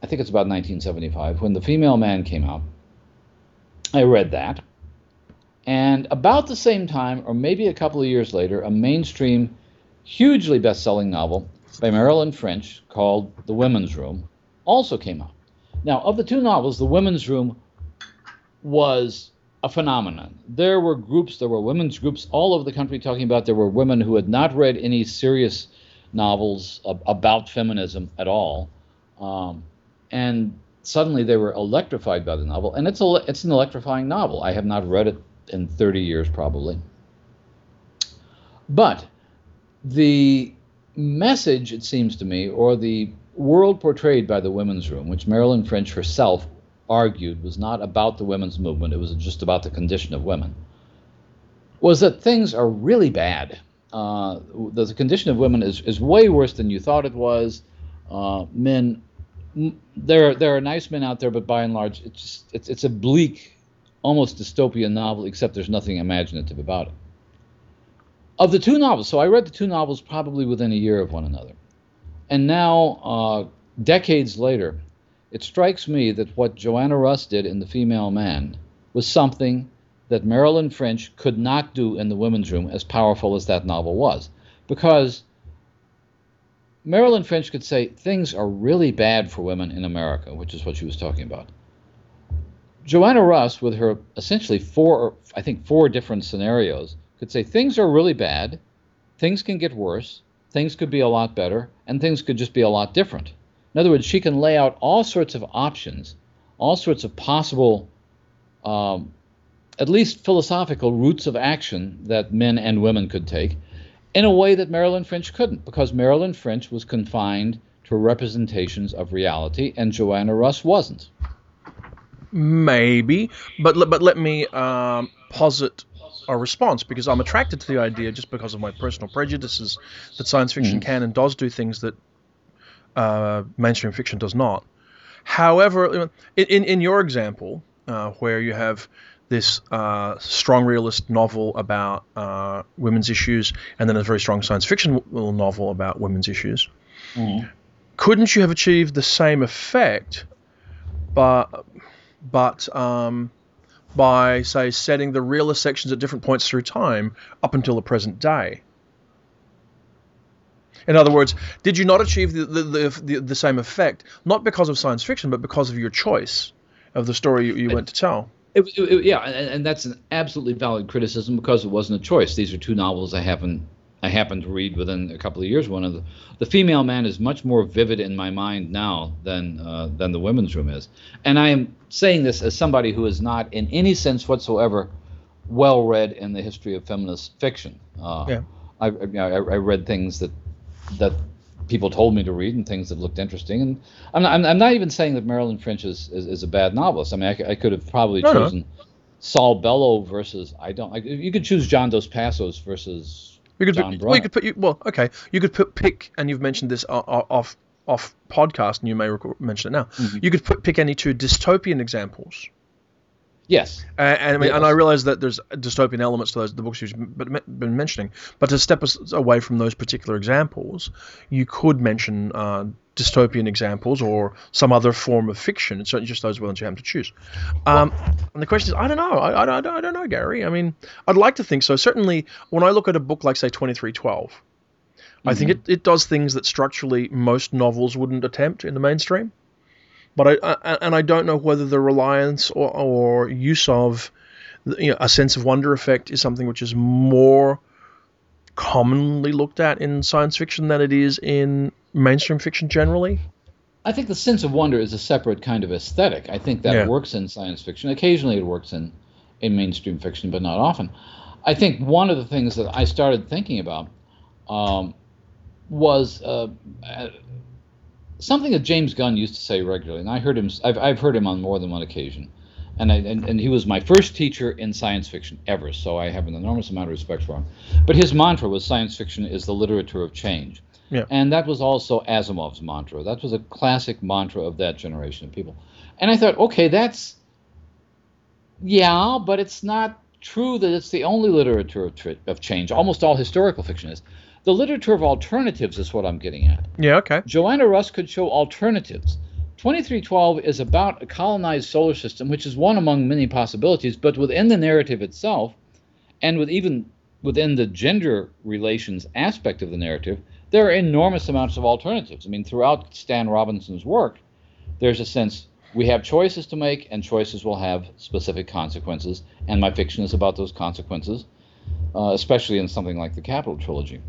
I think it's about 1975, when The Female Man came out, I read that. And about the same time, or maybe a couple of years later, a mainstream, hugely best selling novel by Marilyn French called The Women's Room also came out. Now, of the two novels, The Women's Room was a phenomenon. There were groups, there were women's groups all over the country talking about there were women who had not read any serious novels ab- about feminism at all. Um, and suddenly they were electrified by the novel. And it's, a, it's an electrifying novel. I have not read it in 30 years, probably. But the message, it seems to me, or the world portrayed by the women's room, which Marilyn French herself argued was not about the women's movement, it was just about the condition of women, was that things are really bad. Uh, the, condition of women is, is way worse than you thought it was. Uh, men, there, there are nice men out there, but by and large, it's, just, it's, it's a bleak, almost dystopian novel, except there's nothing imaginative about it. Of the two novels, so I read the two novels probably within a year of one another. And now, uh, decades later, it strikes me that what Joanna Russ did in The Female Man was something that Marilyn French could not do in The Women's Room, as powerful as that novel was. Because Marilyn French could say things are really bad for women in America, which is what she was talking about. Joanna Russ, with her essentially four, I think four different scenarios, could say things are really bad, things can get worse, things could be a lot better, and things could just be a lot different. In other words, she can lay out all sorts of options, all sorts of possible, um, at least philosophical routes of action that men and women could take in a way that Marilyn French couldn't, because Marilyn French was confined to representations of reality, and Joanna Russ wasn't. Maybe, but but let me um, posit a response because I'm attracted to the idea just because of my personal prejudices that science fiction mm. can and does do things that uh, mainstream fiction does not. However, in in your example, uh, where you have this uh, strong realist novel about uh, women's issues, and then a very strong science fiction novel about women's issues, mm. couldn't you have achieved the same effect, but but um, by, say, setting the realist sections at different points through time up until the present day. In other words, did you not achieve the, the, the, the, same effect, not because of science fiction, but because of your choice of the story you, you went to tell? It, it, yeah, and, and, that's an absolutely valid criticism because it wasn't a choice. These are two novels I haven't I happened to read within a couple of years. One of the, the female man is much more vivid in my mind now than uh, than the women's room is, and I am saying this as somebody who is not in any sense whatsoever well read in the history of feminist fiction. Uh, yeah. I, I, I, read things that that people told me to read and things that looked interesting. And I'm not, I'm, not even saying that Marilyn French is, is, is, a bad novelist. I mean, I, I could have probably no, chosen no. Saul Bellow versus I don't. You could choose John Dos Passos versus you could put, well, you could put you, well, okay. You could put pick, and you've mentioned this off off podcast, and you may mention it now. Mm-hmm. You could put, pick any two dystopian examples Yes. Uh, and, I mean, yes. and I realize that there's dystopian elements to those the books you've been mentioning, but to step us away from those particular examples, you could mention uh, dystopian examples or some other form of fiction. It's certainly just those ones you have to choose. Um, and the question is, I don't know. I, I, I, don't, know, Gary. I mean, I'd like to think so. Certainly, when I look at a book like, say, 2312, mm-hmm. I think mm-hmm. it, it does things that structurally most novels wouldn't attempt in the mainstream but I, I, and I don't know whether the reliance or, or use of you know, a sense of wonder effect is something which is more commonly looked at in science fiction than it is in mainstream fiction generally. I think the sense of wonder is a separate kind of aesthetic. I think that yeah. works in science fiction. Occasionally, it works in in mainstream fiction, but not often. I think one of the things that I started thinking about um, was uh, something that James Gunn used to say regularly, and I heard him. I've, I've heard him on more than one occasion, and, I, and and he was my first teacher in science fiction ever. So I have an enormous amount of respect for him. But his mantra was science fiction is the literature of change. Yeah. And that was also Asimov's mantra. That was a classic mantra of that generation of people. And I thought, okay, that's yeah, but it's not true that it's the only literature of, of change. Almost all historical fiction is. The literature of alternatives is what I'm getting at. Yeah, okay. Joanna Russ could show alternatives. 2312 is about a colonized solar system, which is one among many possibilities, but within the narrative itself, and with even within the gender relations aspect of the narrative, there are enormous amounts of alternatives. I mean, throughout Stan Robinson's work, there's a sense we have choices to make, and choices will have specific consequences, and my fiction is about those consequences, uh, especially in something like the Capital Trilogy.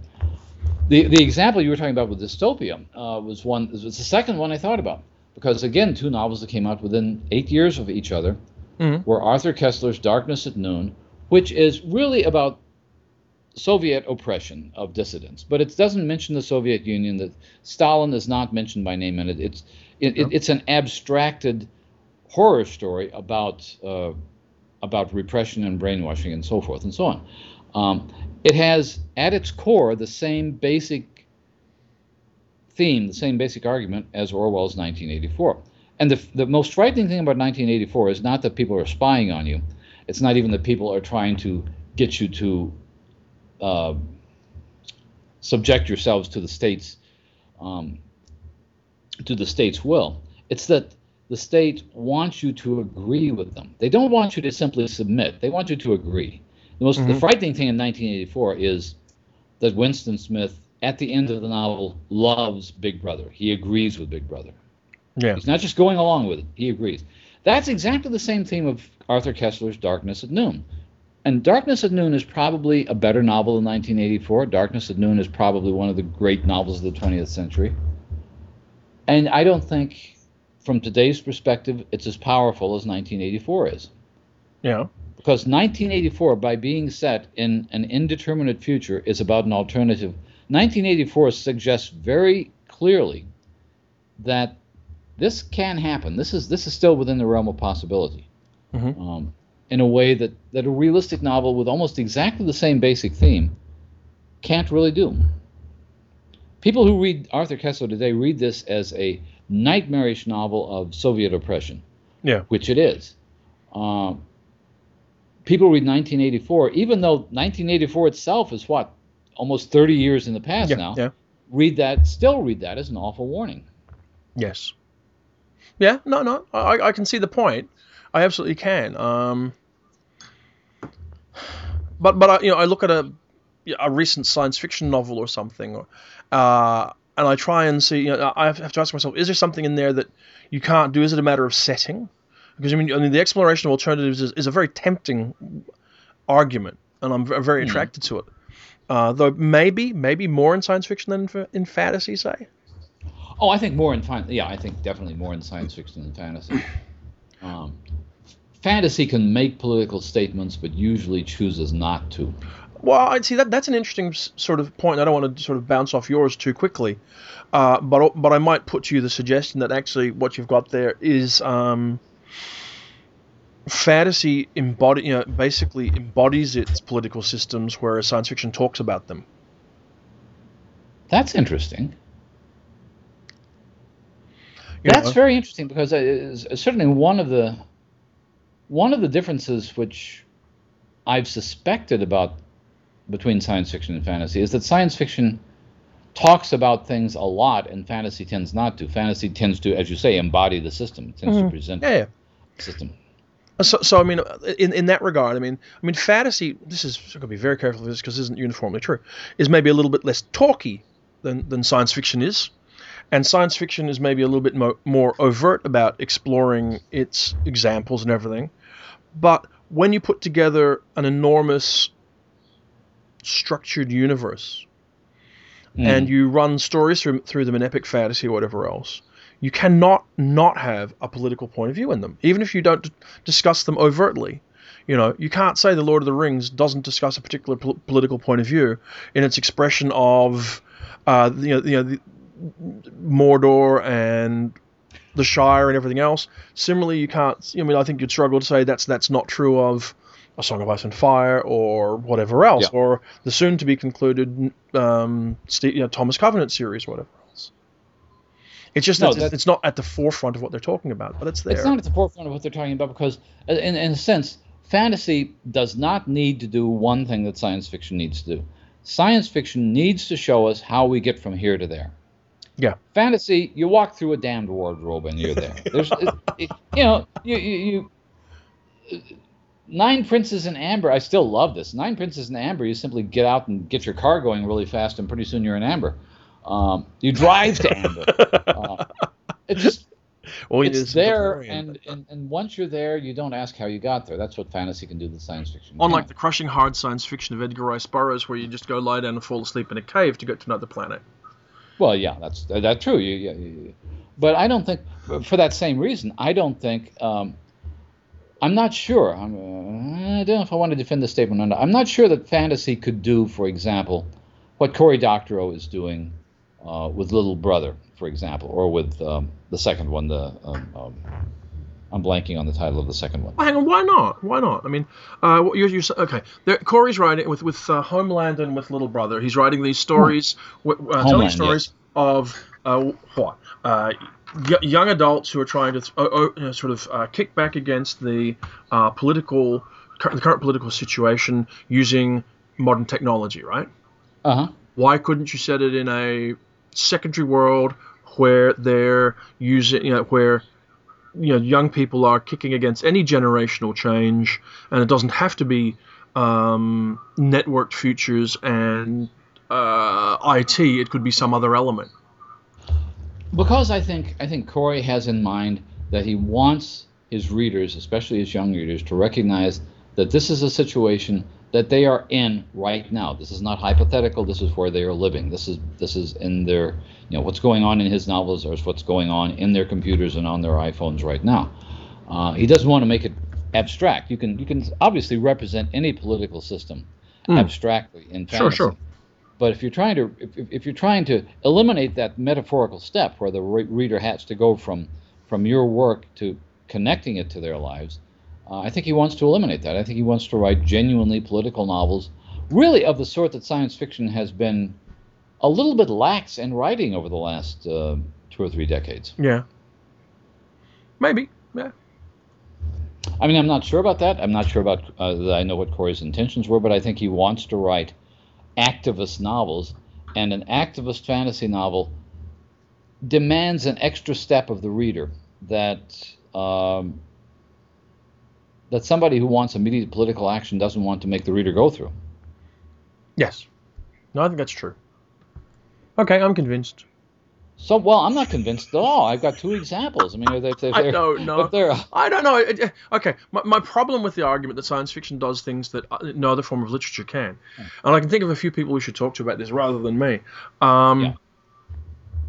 The, the example you were talking about with dystopia uh, was one was the second one I thought about because again two novels that came out within eight years of each other mm-hmm. were Arthur Koestler's Darkness at Noon, which is really about Soviet oppression of dissidents, but it doesn't mention the Soviet Union. That Stalin is not mentioned by name in it. It's it, it, it's an abstracted horror story about uh, about repression and brainwashing and so forth and so on. Um, it has at its core the same basic theme, the same basic argument as Orwell's 1984. And the, the most frightening thing about 1984 is not that people are spying on you. It's not even that people are trying to get you to uh, subject yourselves to the state's um, to the state's will. It's that the state wants you to agree with them. They don't want you to simply submit. They want you to agree. The most mm-hmm. the frightening thing in 1984 is that Winston Smith, at the end of the novel, loves Big Brother. He agrees with Big Brother. Yeah. He's not just going along with it. He agrees. That's exactly the same theme of Arthur Koestler's Darkness at Noon. And Darkness at Noon is probably a better novel than 1984. Darkness at Noon is probably one of the great novels of the 20th century. And I don't think, from today's perspective, it's as powerful as 1984 is. Yeah because 1984, by being set in an indeterminate future, is about an alternative. 1984 suggests very clearly that this can happen. This is this is still within the realm of possibility, mm-hmm. um, in a way that that a realistic novel with almost exactly the same basic theme can't really do. People who read Arthur Koestler today read this as a nightmarish novel of Soviet oppression, yeah, which it is. Um, people read 1984, even though 1984 itself is what almost 30 years in the past yeah, now. Yeah. Read that, still read that as an awful warning. Yes. Yeah. No. No. I, I can see the point. I absolutely can. Um, but but I, you know I look at a a recent science fiction novel or something, uh, and I try and see. You know, I have to ask myself: Is there something in there that you can't do? Is it a matter of setting? Because I mean, I mean, the exploration of alternatives is, is a very tempting argument, and I'm very hmm. attracted mm. to it. Uh, though maybe, maybe more in science fiction than in fantasy, say. Oh, I think more in fan- yeah, I think definitely more in science fiction than fantasy. <clears throat> Um, fantasy can make political statements, but usually chooses not to. Well, I see that that's an interesting sort of point. I don't want to sort of bounce off yours too quickly, uh, but but I might put to you the suggestion that actually what you've got there is um, fantasy embody, you know, basically embodies its political systems, whereas science fiction talks about them. That's interesting. You That's know. very interesting because certainly one of the one of the differences which I've suspected about between science fiction and fantasy is that science fiction talks about things a lot and fantasy tends not to. Fantasy tends to, as you say, embody the system. It tends mm-hmm. to present yeah, yeah. the system. So, so I mean, in, in that regard, I mean, I mean, fantasy. This is going to be very careful with this because this isn't uniformly true. Is maybe a little bit less talky than than science fiction is, and science fiction is maybe a little bit mo- more overt about exploring its examples and everything. But when you put together an enormous structured universe mm. and you run stories through, through them in epic fantasy or whatever else, you cannot not have a political point of view in them, even if you don't d- discuss them overtly. You know, you can't say the Lord of the Rings doesn't discuss a particular pol- political point of view in its expression of, uh, you know, you know the, Mordor and the Shire and everything else. Similarly, you can't. I mean, I think you'd struggle to say that's that's not true of a Song of Ice and Fire or whatever else, yeah. or the soon to be concluded um, Steve, you know, Thomas Covenant series, whatever. It's just no, that it's not at the forefront of what they're talking about, but it's there. It's not at the forefront of what they're talking about because, uh, in, in a sense, fantasy does not need to do one thing that science fiction needs to do. Science fiction needs to show us how we get from here to there. Yeah. Fantasy, you walk through a damned wardrobe and you're there. <laughs> There's, it, it, you know, you, you, you, Nine Princes in Amber. I still love this. Nine Princes in Amber. You simply get out and get your car going really fast, and pretty soon you're in Amber. Um, you drive to Amber. uh, <laughs> it's just well, it's there, and, and, and once you're there, you don't ask how you got there. That's what fantasy can do to science fiction. Unlike the crushing hard science fiction of Edgar Rice Burroughs, where you just go lie down and fall asleep in a cave to get to another planet. Well, yeah, that's that's true. You, you, you, but I don't think, for that same reason, I don't think. Um, I'm not sure. I'm, uh, I don't know if I want to defend the statement or not. I'm not sure that fantasy could do, for example, what Cory Doctorow is doing uh, with Little Brother, for example, or with um, the second one. The um, um, I'm blanking on the title of the second one. Well, hang on, why not? Why not? I mean, uh, you, you okay? There, Cory's writing with with uh, Homeland and with Little Brother. He's writing these stories, uh, telling stories yes. of uh, what uh, young adults who are trying to know, sort of uh, kick back against the uh, political the current political situation using modern technology, right? Uh huh. Why couldn't you set it in a secondary world where they're using, you know, where you know young people are kicking against any generational change, and it doesn't have to be um, networked futures and uh, IT. It could be some other element. Because I think I think Cory has in mind that he wants his readers, especially his young readers, to recognize that this is a situation that they are in right now. This is not hypothetical. This is where they are living. This is this is in their you know what's going on in his novels or what's going on in their computers and on their iPhones right now. Uh, he doesn't want to make it abstract. You can you can obviously represent any political system mm. abstractly in fantasy. Sure, sure. But if you're trying to if, if you're trying to eliminate that metaphorical step where the re- reader has to go from from your work to connecting it to their lives, uh, I think he wants to eliminate that. I think he wants to write genuinely political novels, really of the sort that science fiction has been a little bit lax in writing over the last uh, two or three decades. Yeah. Maybe. Yeah. I mean, I'm not sure about that. I'm not sure about uh, that I know what Cory's intentions were, but I think he wants to write activist novels, and an activist fantasy novel demands an extra step of the reader that um, that somebody who wants immediate political action doesn't want to make the reader go through. Yes. No, I think that's true. Okay, I'm convinced. So, well, I'm not convinced at all. I've got two examples. I mean, they're, they're, I don't know. I don't know. Okay, my, my problem with the argument that science fiction does things that uh, no other form of literature can, hmm. and I can think of a few people we should talk to about this rather than me. Um, yeah.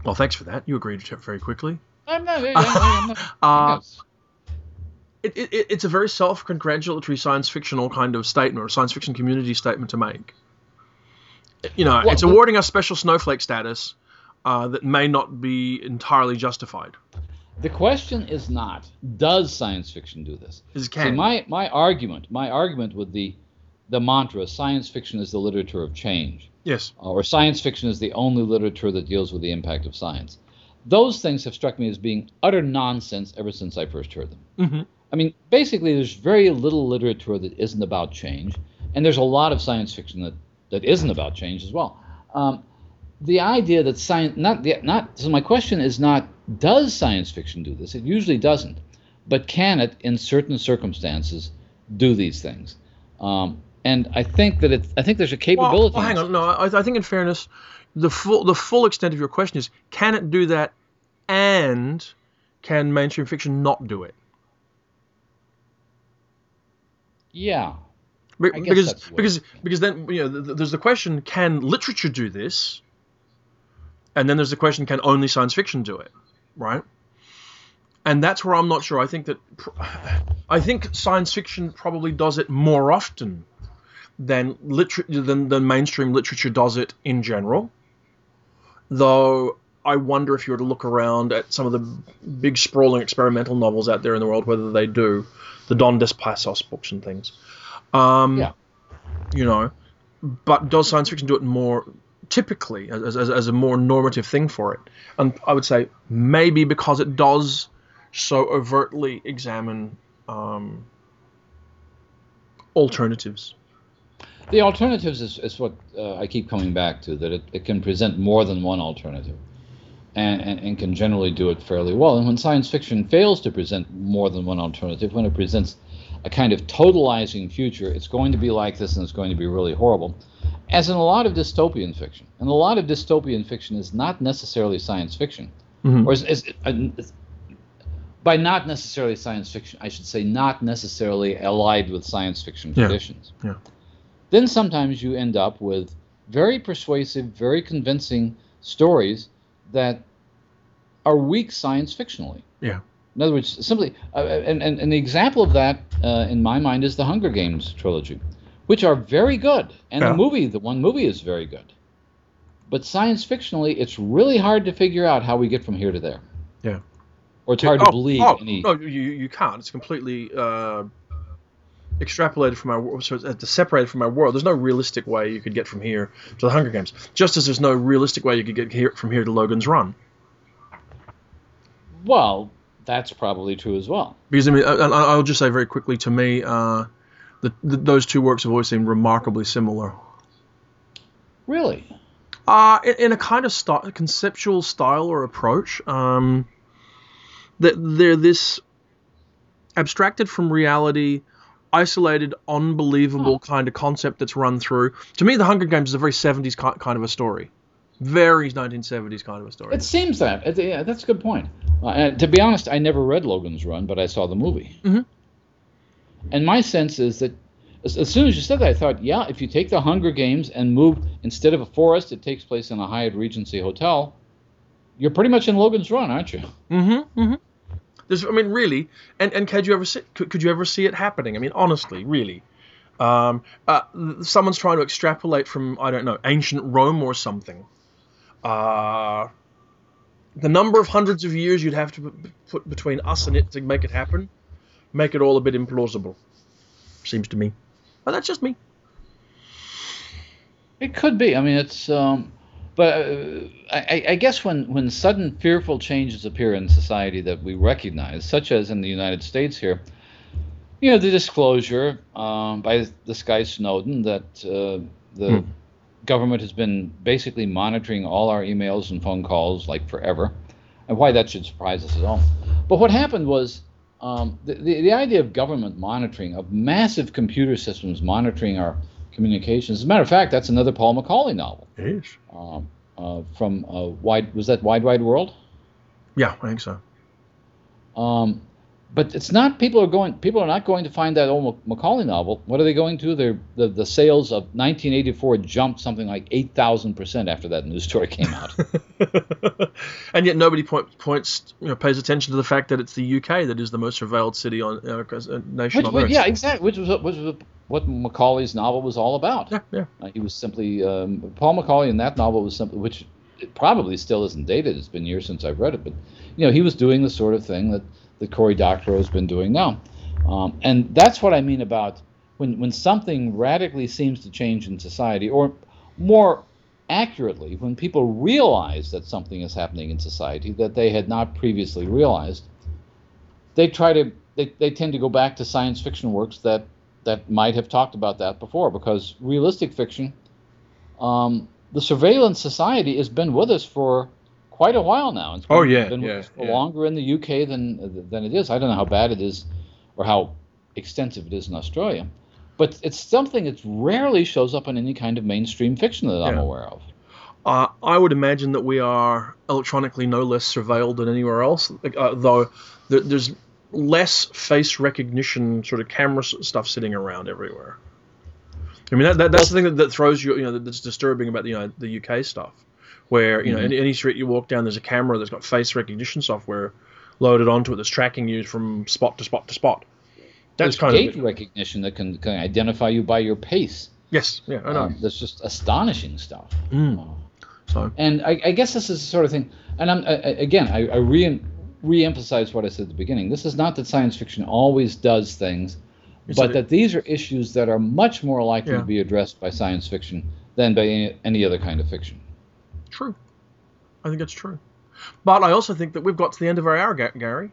Well, thanks for that. You agreed very quickly. I'm not. I'm not <laughs> uh, it, it, it's a very self-congratulatory science fictional kind of statement or science fiction community statement to make. You know, well, it's awarding us special snowflake status uh, that may not be entirely justified. The question is not does science fiction do this? Is can. See, my my argument, my argument with the the mantra science fiction is the literature of change. Yes. Uh, or science fiction is the only literature that deals with the impact of science. Those things have struck me as being utter nonsense ever since I first heard them. Mm-hmm. I mean, basically, there's very little literature that isn't about change, and there's a lot of science fiction that, that isn't about change as well. Um, the idea that science, not the, not so my question is not does science fiction do this? It usually doesn't, but can it, in certain circumstances, do these things? Um, and I think that it, I think there's a capability. Well, well hang on, no, I, I think in fairness, the full the full extent of your question is can it do that, and can mainstream fiction not do it? Yeah. because because because then you know there's the question can literature do this, and then there's the question can only science fiction do it, right? And that's where I'm not sure. I think that <sighs> I think science fiction probably does it more often than literature than, than mainstream literature does it in general. Though I wonder if you were to look around at some of the big sprawling experimental novels out there in the world, whether they do the Don Dos Passos books and things. Um, yeah. You know, but does science fiction do it more typically as, as, as a more normative thing for it? And I would say maybe because it does so overtly examine um, alternatives. The alternatives is, is what uh, I keep coming back to, that it, it can present more than one alternative and, and, and, can generally do it fairly well. And when science fiction fails to present more than one alternative, when it presents a kind of totalizing future, it's going to be like this and it's going to be really horrible. As in a lot of dystopian fiction. And a lot of dystopian fiction is not necessarily science fiction. Mm-hmm. Or is, is, is, by not necessarily science fiction, I should say not necessarily allied with science fiction traditions. Yeah. Then sometimes you end up with very persuasive, very convincing stories that are weak science fictionally. Yeah. In other words, simply, uh, and, and, and the example of that uh, in my mind is the Hunger Games trilogy, which are very good, and yeah. the movie, the one movie, is very good. But science fictionally, it's really hard to figure out how we get from here to there. Yeah. Or it's hard oh, to believe oh, any. No, you, you can't. It's completely uh, extrapolated from our so it's separated from our world. There's no realistic way you could get from here to the Hunger Games. Just as there's no realistic way you could get here from here to Logan's Run. Well, that's probably true as well. Because I mean, I, will just say very quickly. To me, uh, the, the, those two works have always seemed remarkably similar. Really? Uh, in, in a kind of st- conceptual style or approach. Um, that they're this abstracted from reality isolated, unbelievable oh. kind of concept that's run through. To me, The Hunger Games is a very 70s kind of a story. Very 1970s kind of a story. It seems that. It, yeah, that's a good point. Uh, to be honest, I never read Logan's Run, but I saw the movie. Mm-hmm. And my sense is that as, as, soon as you said that, I thought, yeah, if you take the Hunger Games and move, instead of a forest, it takes place in a Hyatt Regency hotel, you're pretty much in Logan's Run, aren't you? Mm-hmm. Mm-hmm. There's, I mean, really, and, and could you ever see could, could you ever see it happening? I mean, honestly, really. Um, uh, someone's trying to extrapolate from I don't know ancient Rome or something. Uh, the number of hundreds of years you'd have to put between us and it to make it happen, make it all a bit implausible. Seems to me, but that's just me. It could be. I mean, it's um, but uh, I, I, guess when, when sudden fearful changes appear in society that we recognize, such as in the United States here, you know, the disclosure um, by this guy Snowden that uh, the hmm. government has been basically monitoring all our emails and phone calls like forever, and why that should surprise us at all. But what happened was um, the, the, the idea of government monitoring, of massive computer systems monitoring our communications. As a matter of fact, that's another Paul McAuley novel. It is. Um, uh, from uh, wide was that Wide Wide World? Yeah, I think so. Um, but it's not people are going people are not going to find that old McAuley novel. What are they going to? They're, the the sales of 1984 jumped something like 8,000 percent after that news story came out. <laughs> and yet nobody point, points you know, pays attention to the fact that it's the UK that is the most surveilled city on uh, nation which, on Earth. Yeah, exactly. Which was which was what McAuley's novel was all about. Yeah, yeah. Uh, he was simply um, Paul McAuley in that novel was simply which probably still isn't dated. It's been years since I've read it, but you know he was doing the sort of thing that that Cory Doctorow has been doing now. Um, and that's what I mean about when, when something radically seems to change in society, or more accurately, when people realize that something is happening in society that they had not previously realized, they try to they, they tend to go back to science fiction works that that might have talked about that before because realistic fiction um, the surveillance society has been with us for quite a while now. It's been, oh yeah, been yeah, yeah. longer in the UK than than it is. I don't know how bad it is, or how extensive it is in Australia, but it's something that rarely shows up in any kind of mainstream fiction that I'm aware of. Uh, I would imagine that we are electronically no less surveilled than anywhere else, uh, though there, there's less face recognition sort of camera stuff sitting around everywhere. I mean, that, that that's the thing that, that throws you, you know, that's disturbing about you know the UK stuff where you know mm-hmm. any street you walk down, there's a camera that's got face recognition software loaded onto it that's tracking you from spot to spot to spot. That's there's kind gait of recognition that can, can identify you by your pace. Yes, yeah, I know. Um, that's just astonishing stuff. Mm. Uh, so, and I, I, guess this is the sort of thing. And I'm I, again, I, I re re-emphasize what I said at the beginning. This is not that science fiction always does things, it's but that these are issues that are much more likely yeah. to be addressed by science fiction than by any, any other kind of fiction. True. I think it's true. But I also think that we've got to the end of our hour, Gary.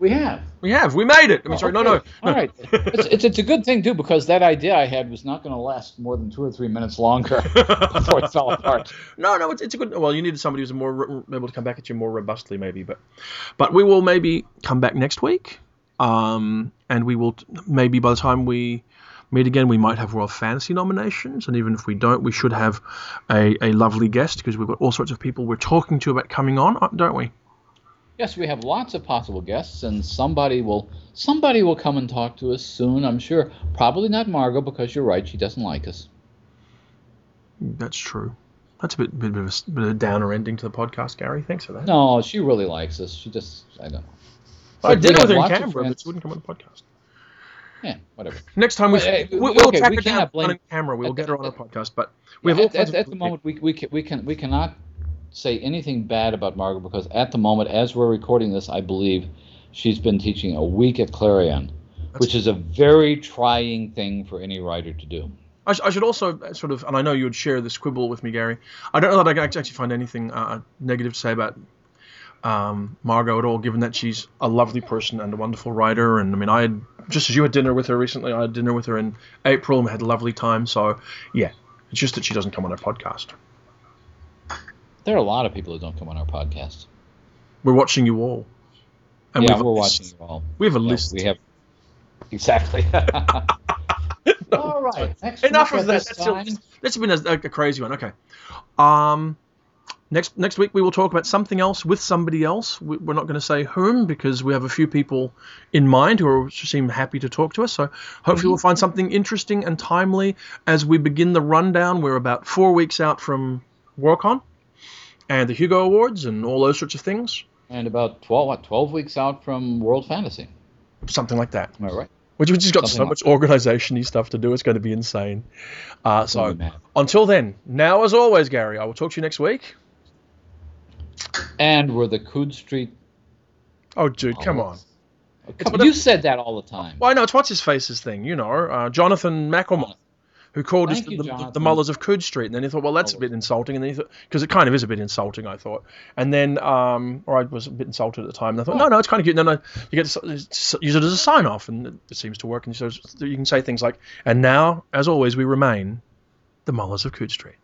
We have. We have. We made it. I mean, oh, sorry, okay. no, no. All right. <laughs> It's, it's, it's, a good thing, too, because that idea I had was not going to last more than two or three minutes longer <laughs> before it fell apart. No, no, it's, it's a good. Well, you needed somebody who's more able to come back at you more robustly, maybe. But, but we will maybe come back next week. Um, and we will maybe by the time we meet again, we might have World Fantasy nominations, and even if we don't, we should have a, a lovely guest because we've got all sorts of people we're talking to about coming on, uh, don't we? Yes, we have lots of possible guests, and somebody will somebody will come and talk to us soon. I'm sure. Probably not Margo because you're right; she doesn't like us. That's true. That's a bit, bit, of a, bit of a downer ending to the podcast, Gary. Thanks for that. No, she really likes us. She just I don't know. I did it with her in Canberra, but she wouldn't come on the podcast. Yeah, whatever. Next time we, well, uh, we'll, we'll okay, track we her down blame, on camera. We'll at, get her on a podcast. But we have at, at, at the moment we, we can we can we cannot say anything bad about Margo because at the moment, as we're recording this, I believe she's been teaching a week at Clarion, That's which is a very trying thing for any writer to do. I, sh- I, should also uh, sort of, and I know you would share this quibble with me, Gary. I don't know that I can actually find anything uh, negative to say about um, Margo at all, given that she's a lovely person and a wonderful writer. And I mean, I had just as you had dinner with her recently, I had dinner with her in April and we had a lovely time. So yeah, it's just that she doesn't come on our podcast. There are a lot of people who don't come on our podcast. We're watching you all. And yeah, we're watching you all. We have a yeah, list. We have exactly. <laughs> all right. Enough of that. That's, that's been a, a, crazy one. Okay. Um, Next next week we will talk about something else with somebody else. We, are not going to say whom because we have a few people in mind who are, seem happy to talk to us. So hopefully we'll find something interesting and timely as we begin the rundown. We're about four weeks out from Worldcon and the Hugo Awards and all those sorts of things. And about 12, what, 12 weeks out from World Fantasy. Something like that. I right? Which we just got Something so much organization y stuff to do. It's going to be insane. Uh, so until then, now as always, Gary, I will talk to you next week. And we're the Coode Street. Oh, dude, come on. you said that all the time. Well, I know it's what's his face's thing, you know, uh, Jonathan McCalmont, who called Thank us you, the, the, the, Mullers of Coode Street, and then he thought, well, that's a bit insulting, and then he thought, because it kind of is a bit insulting, I thought, and then, um, or I was a bit insulted at the time, and I thought, no, no, it's kind of cute. And then I, you get to use it as a sign off, and it seems to work, and so you can say things like, and now, as always, we remain the Mullers of Coode Street.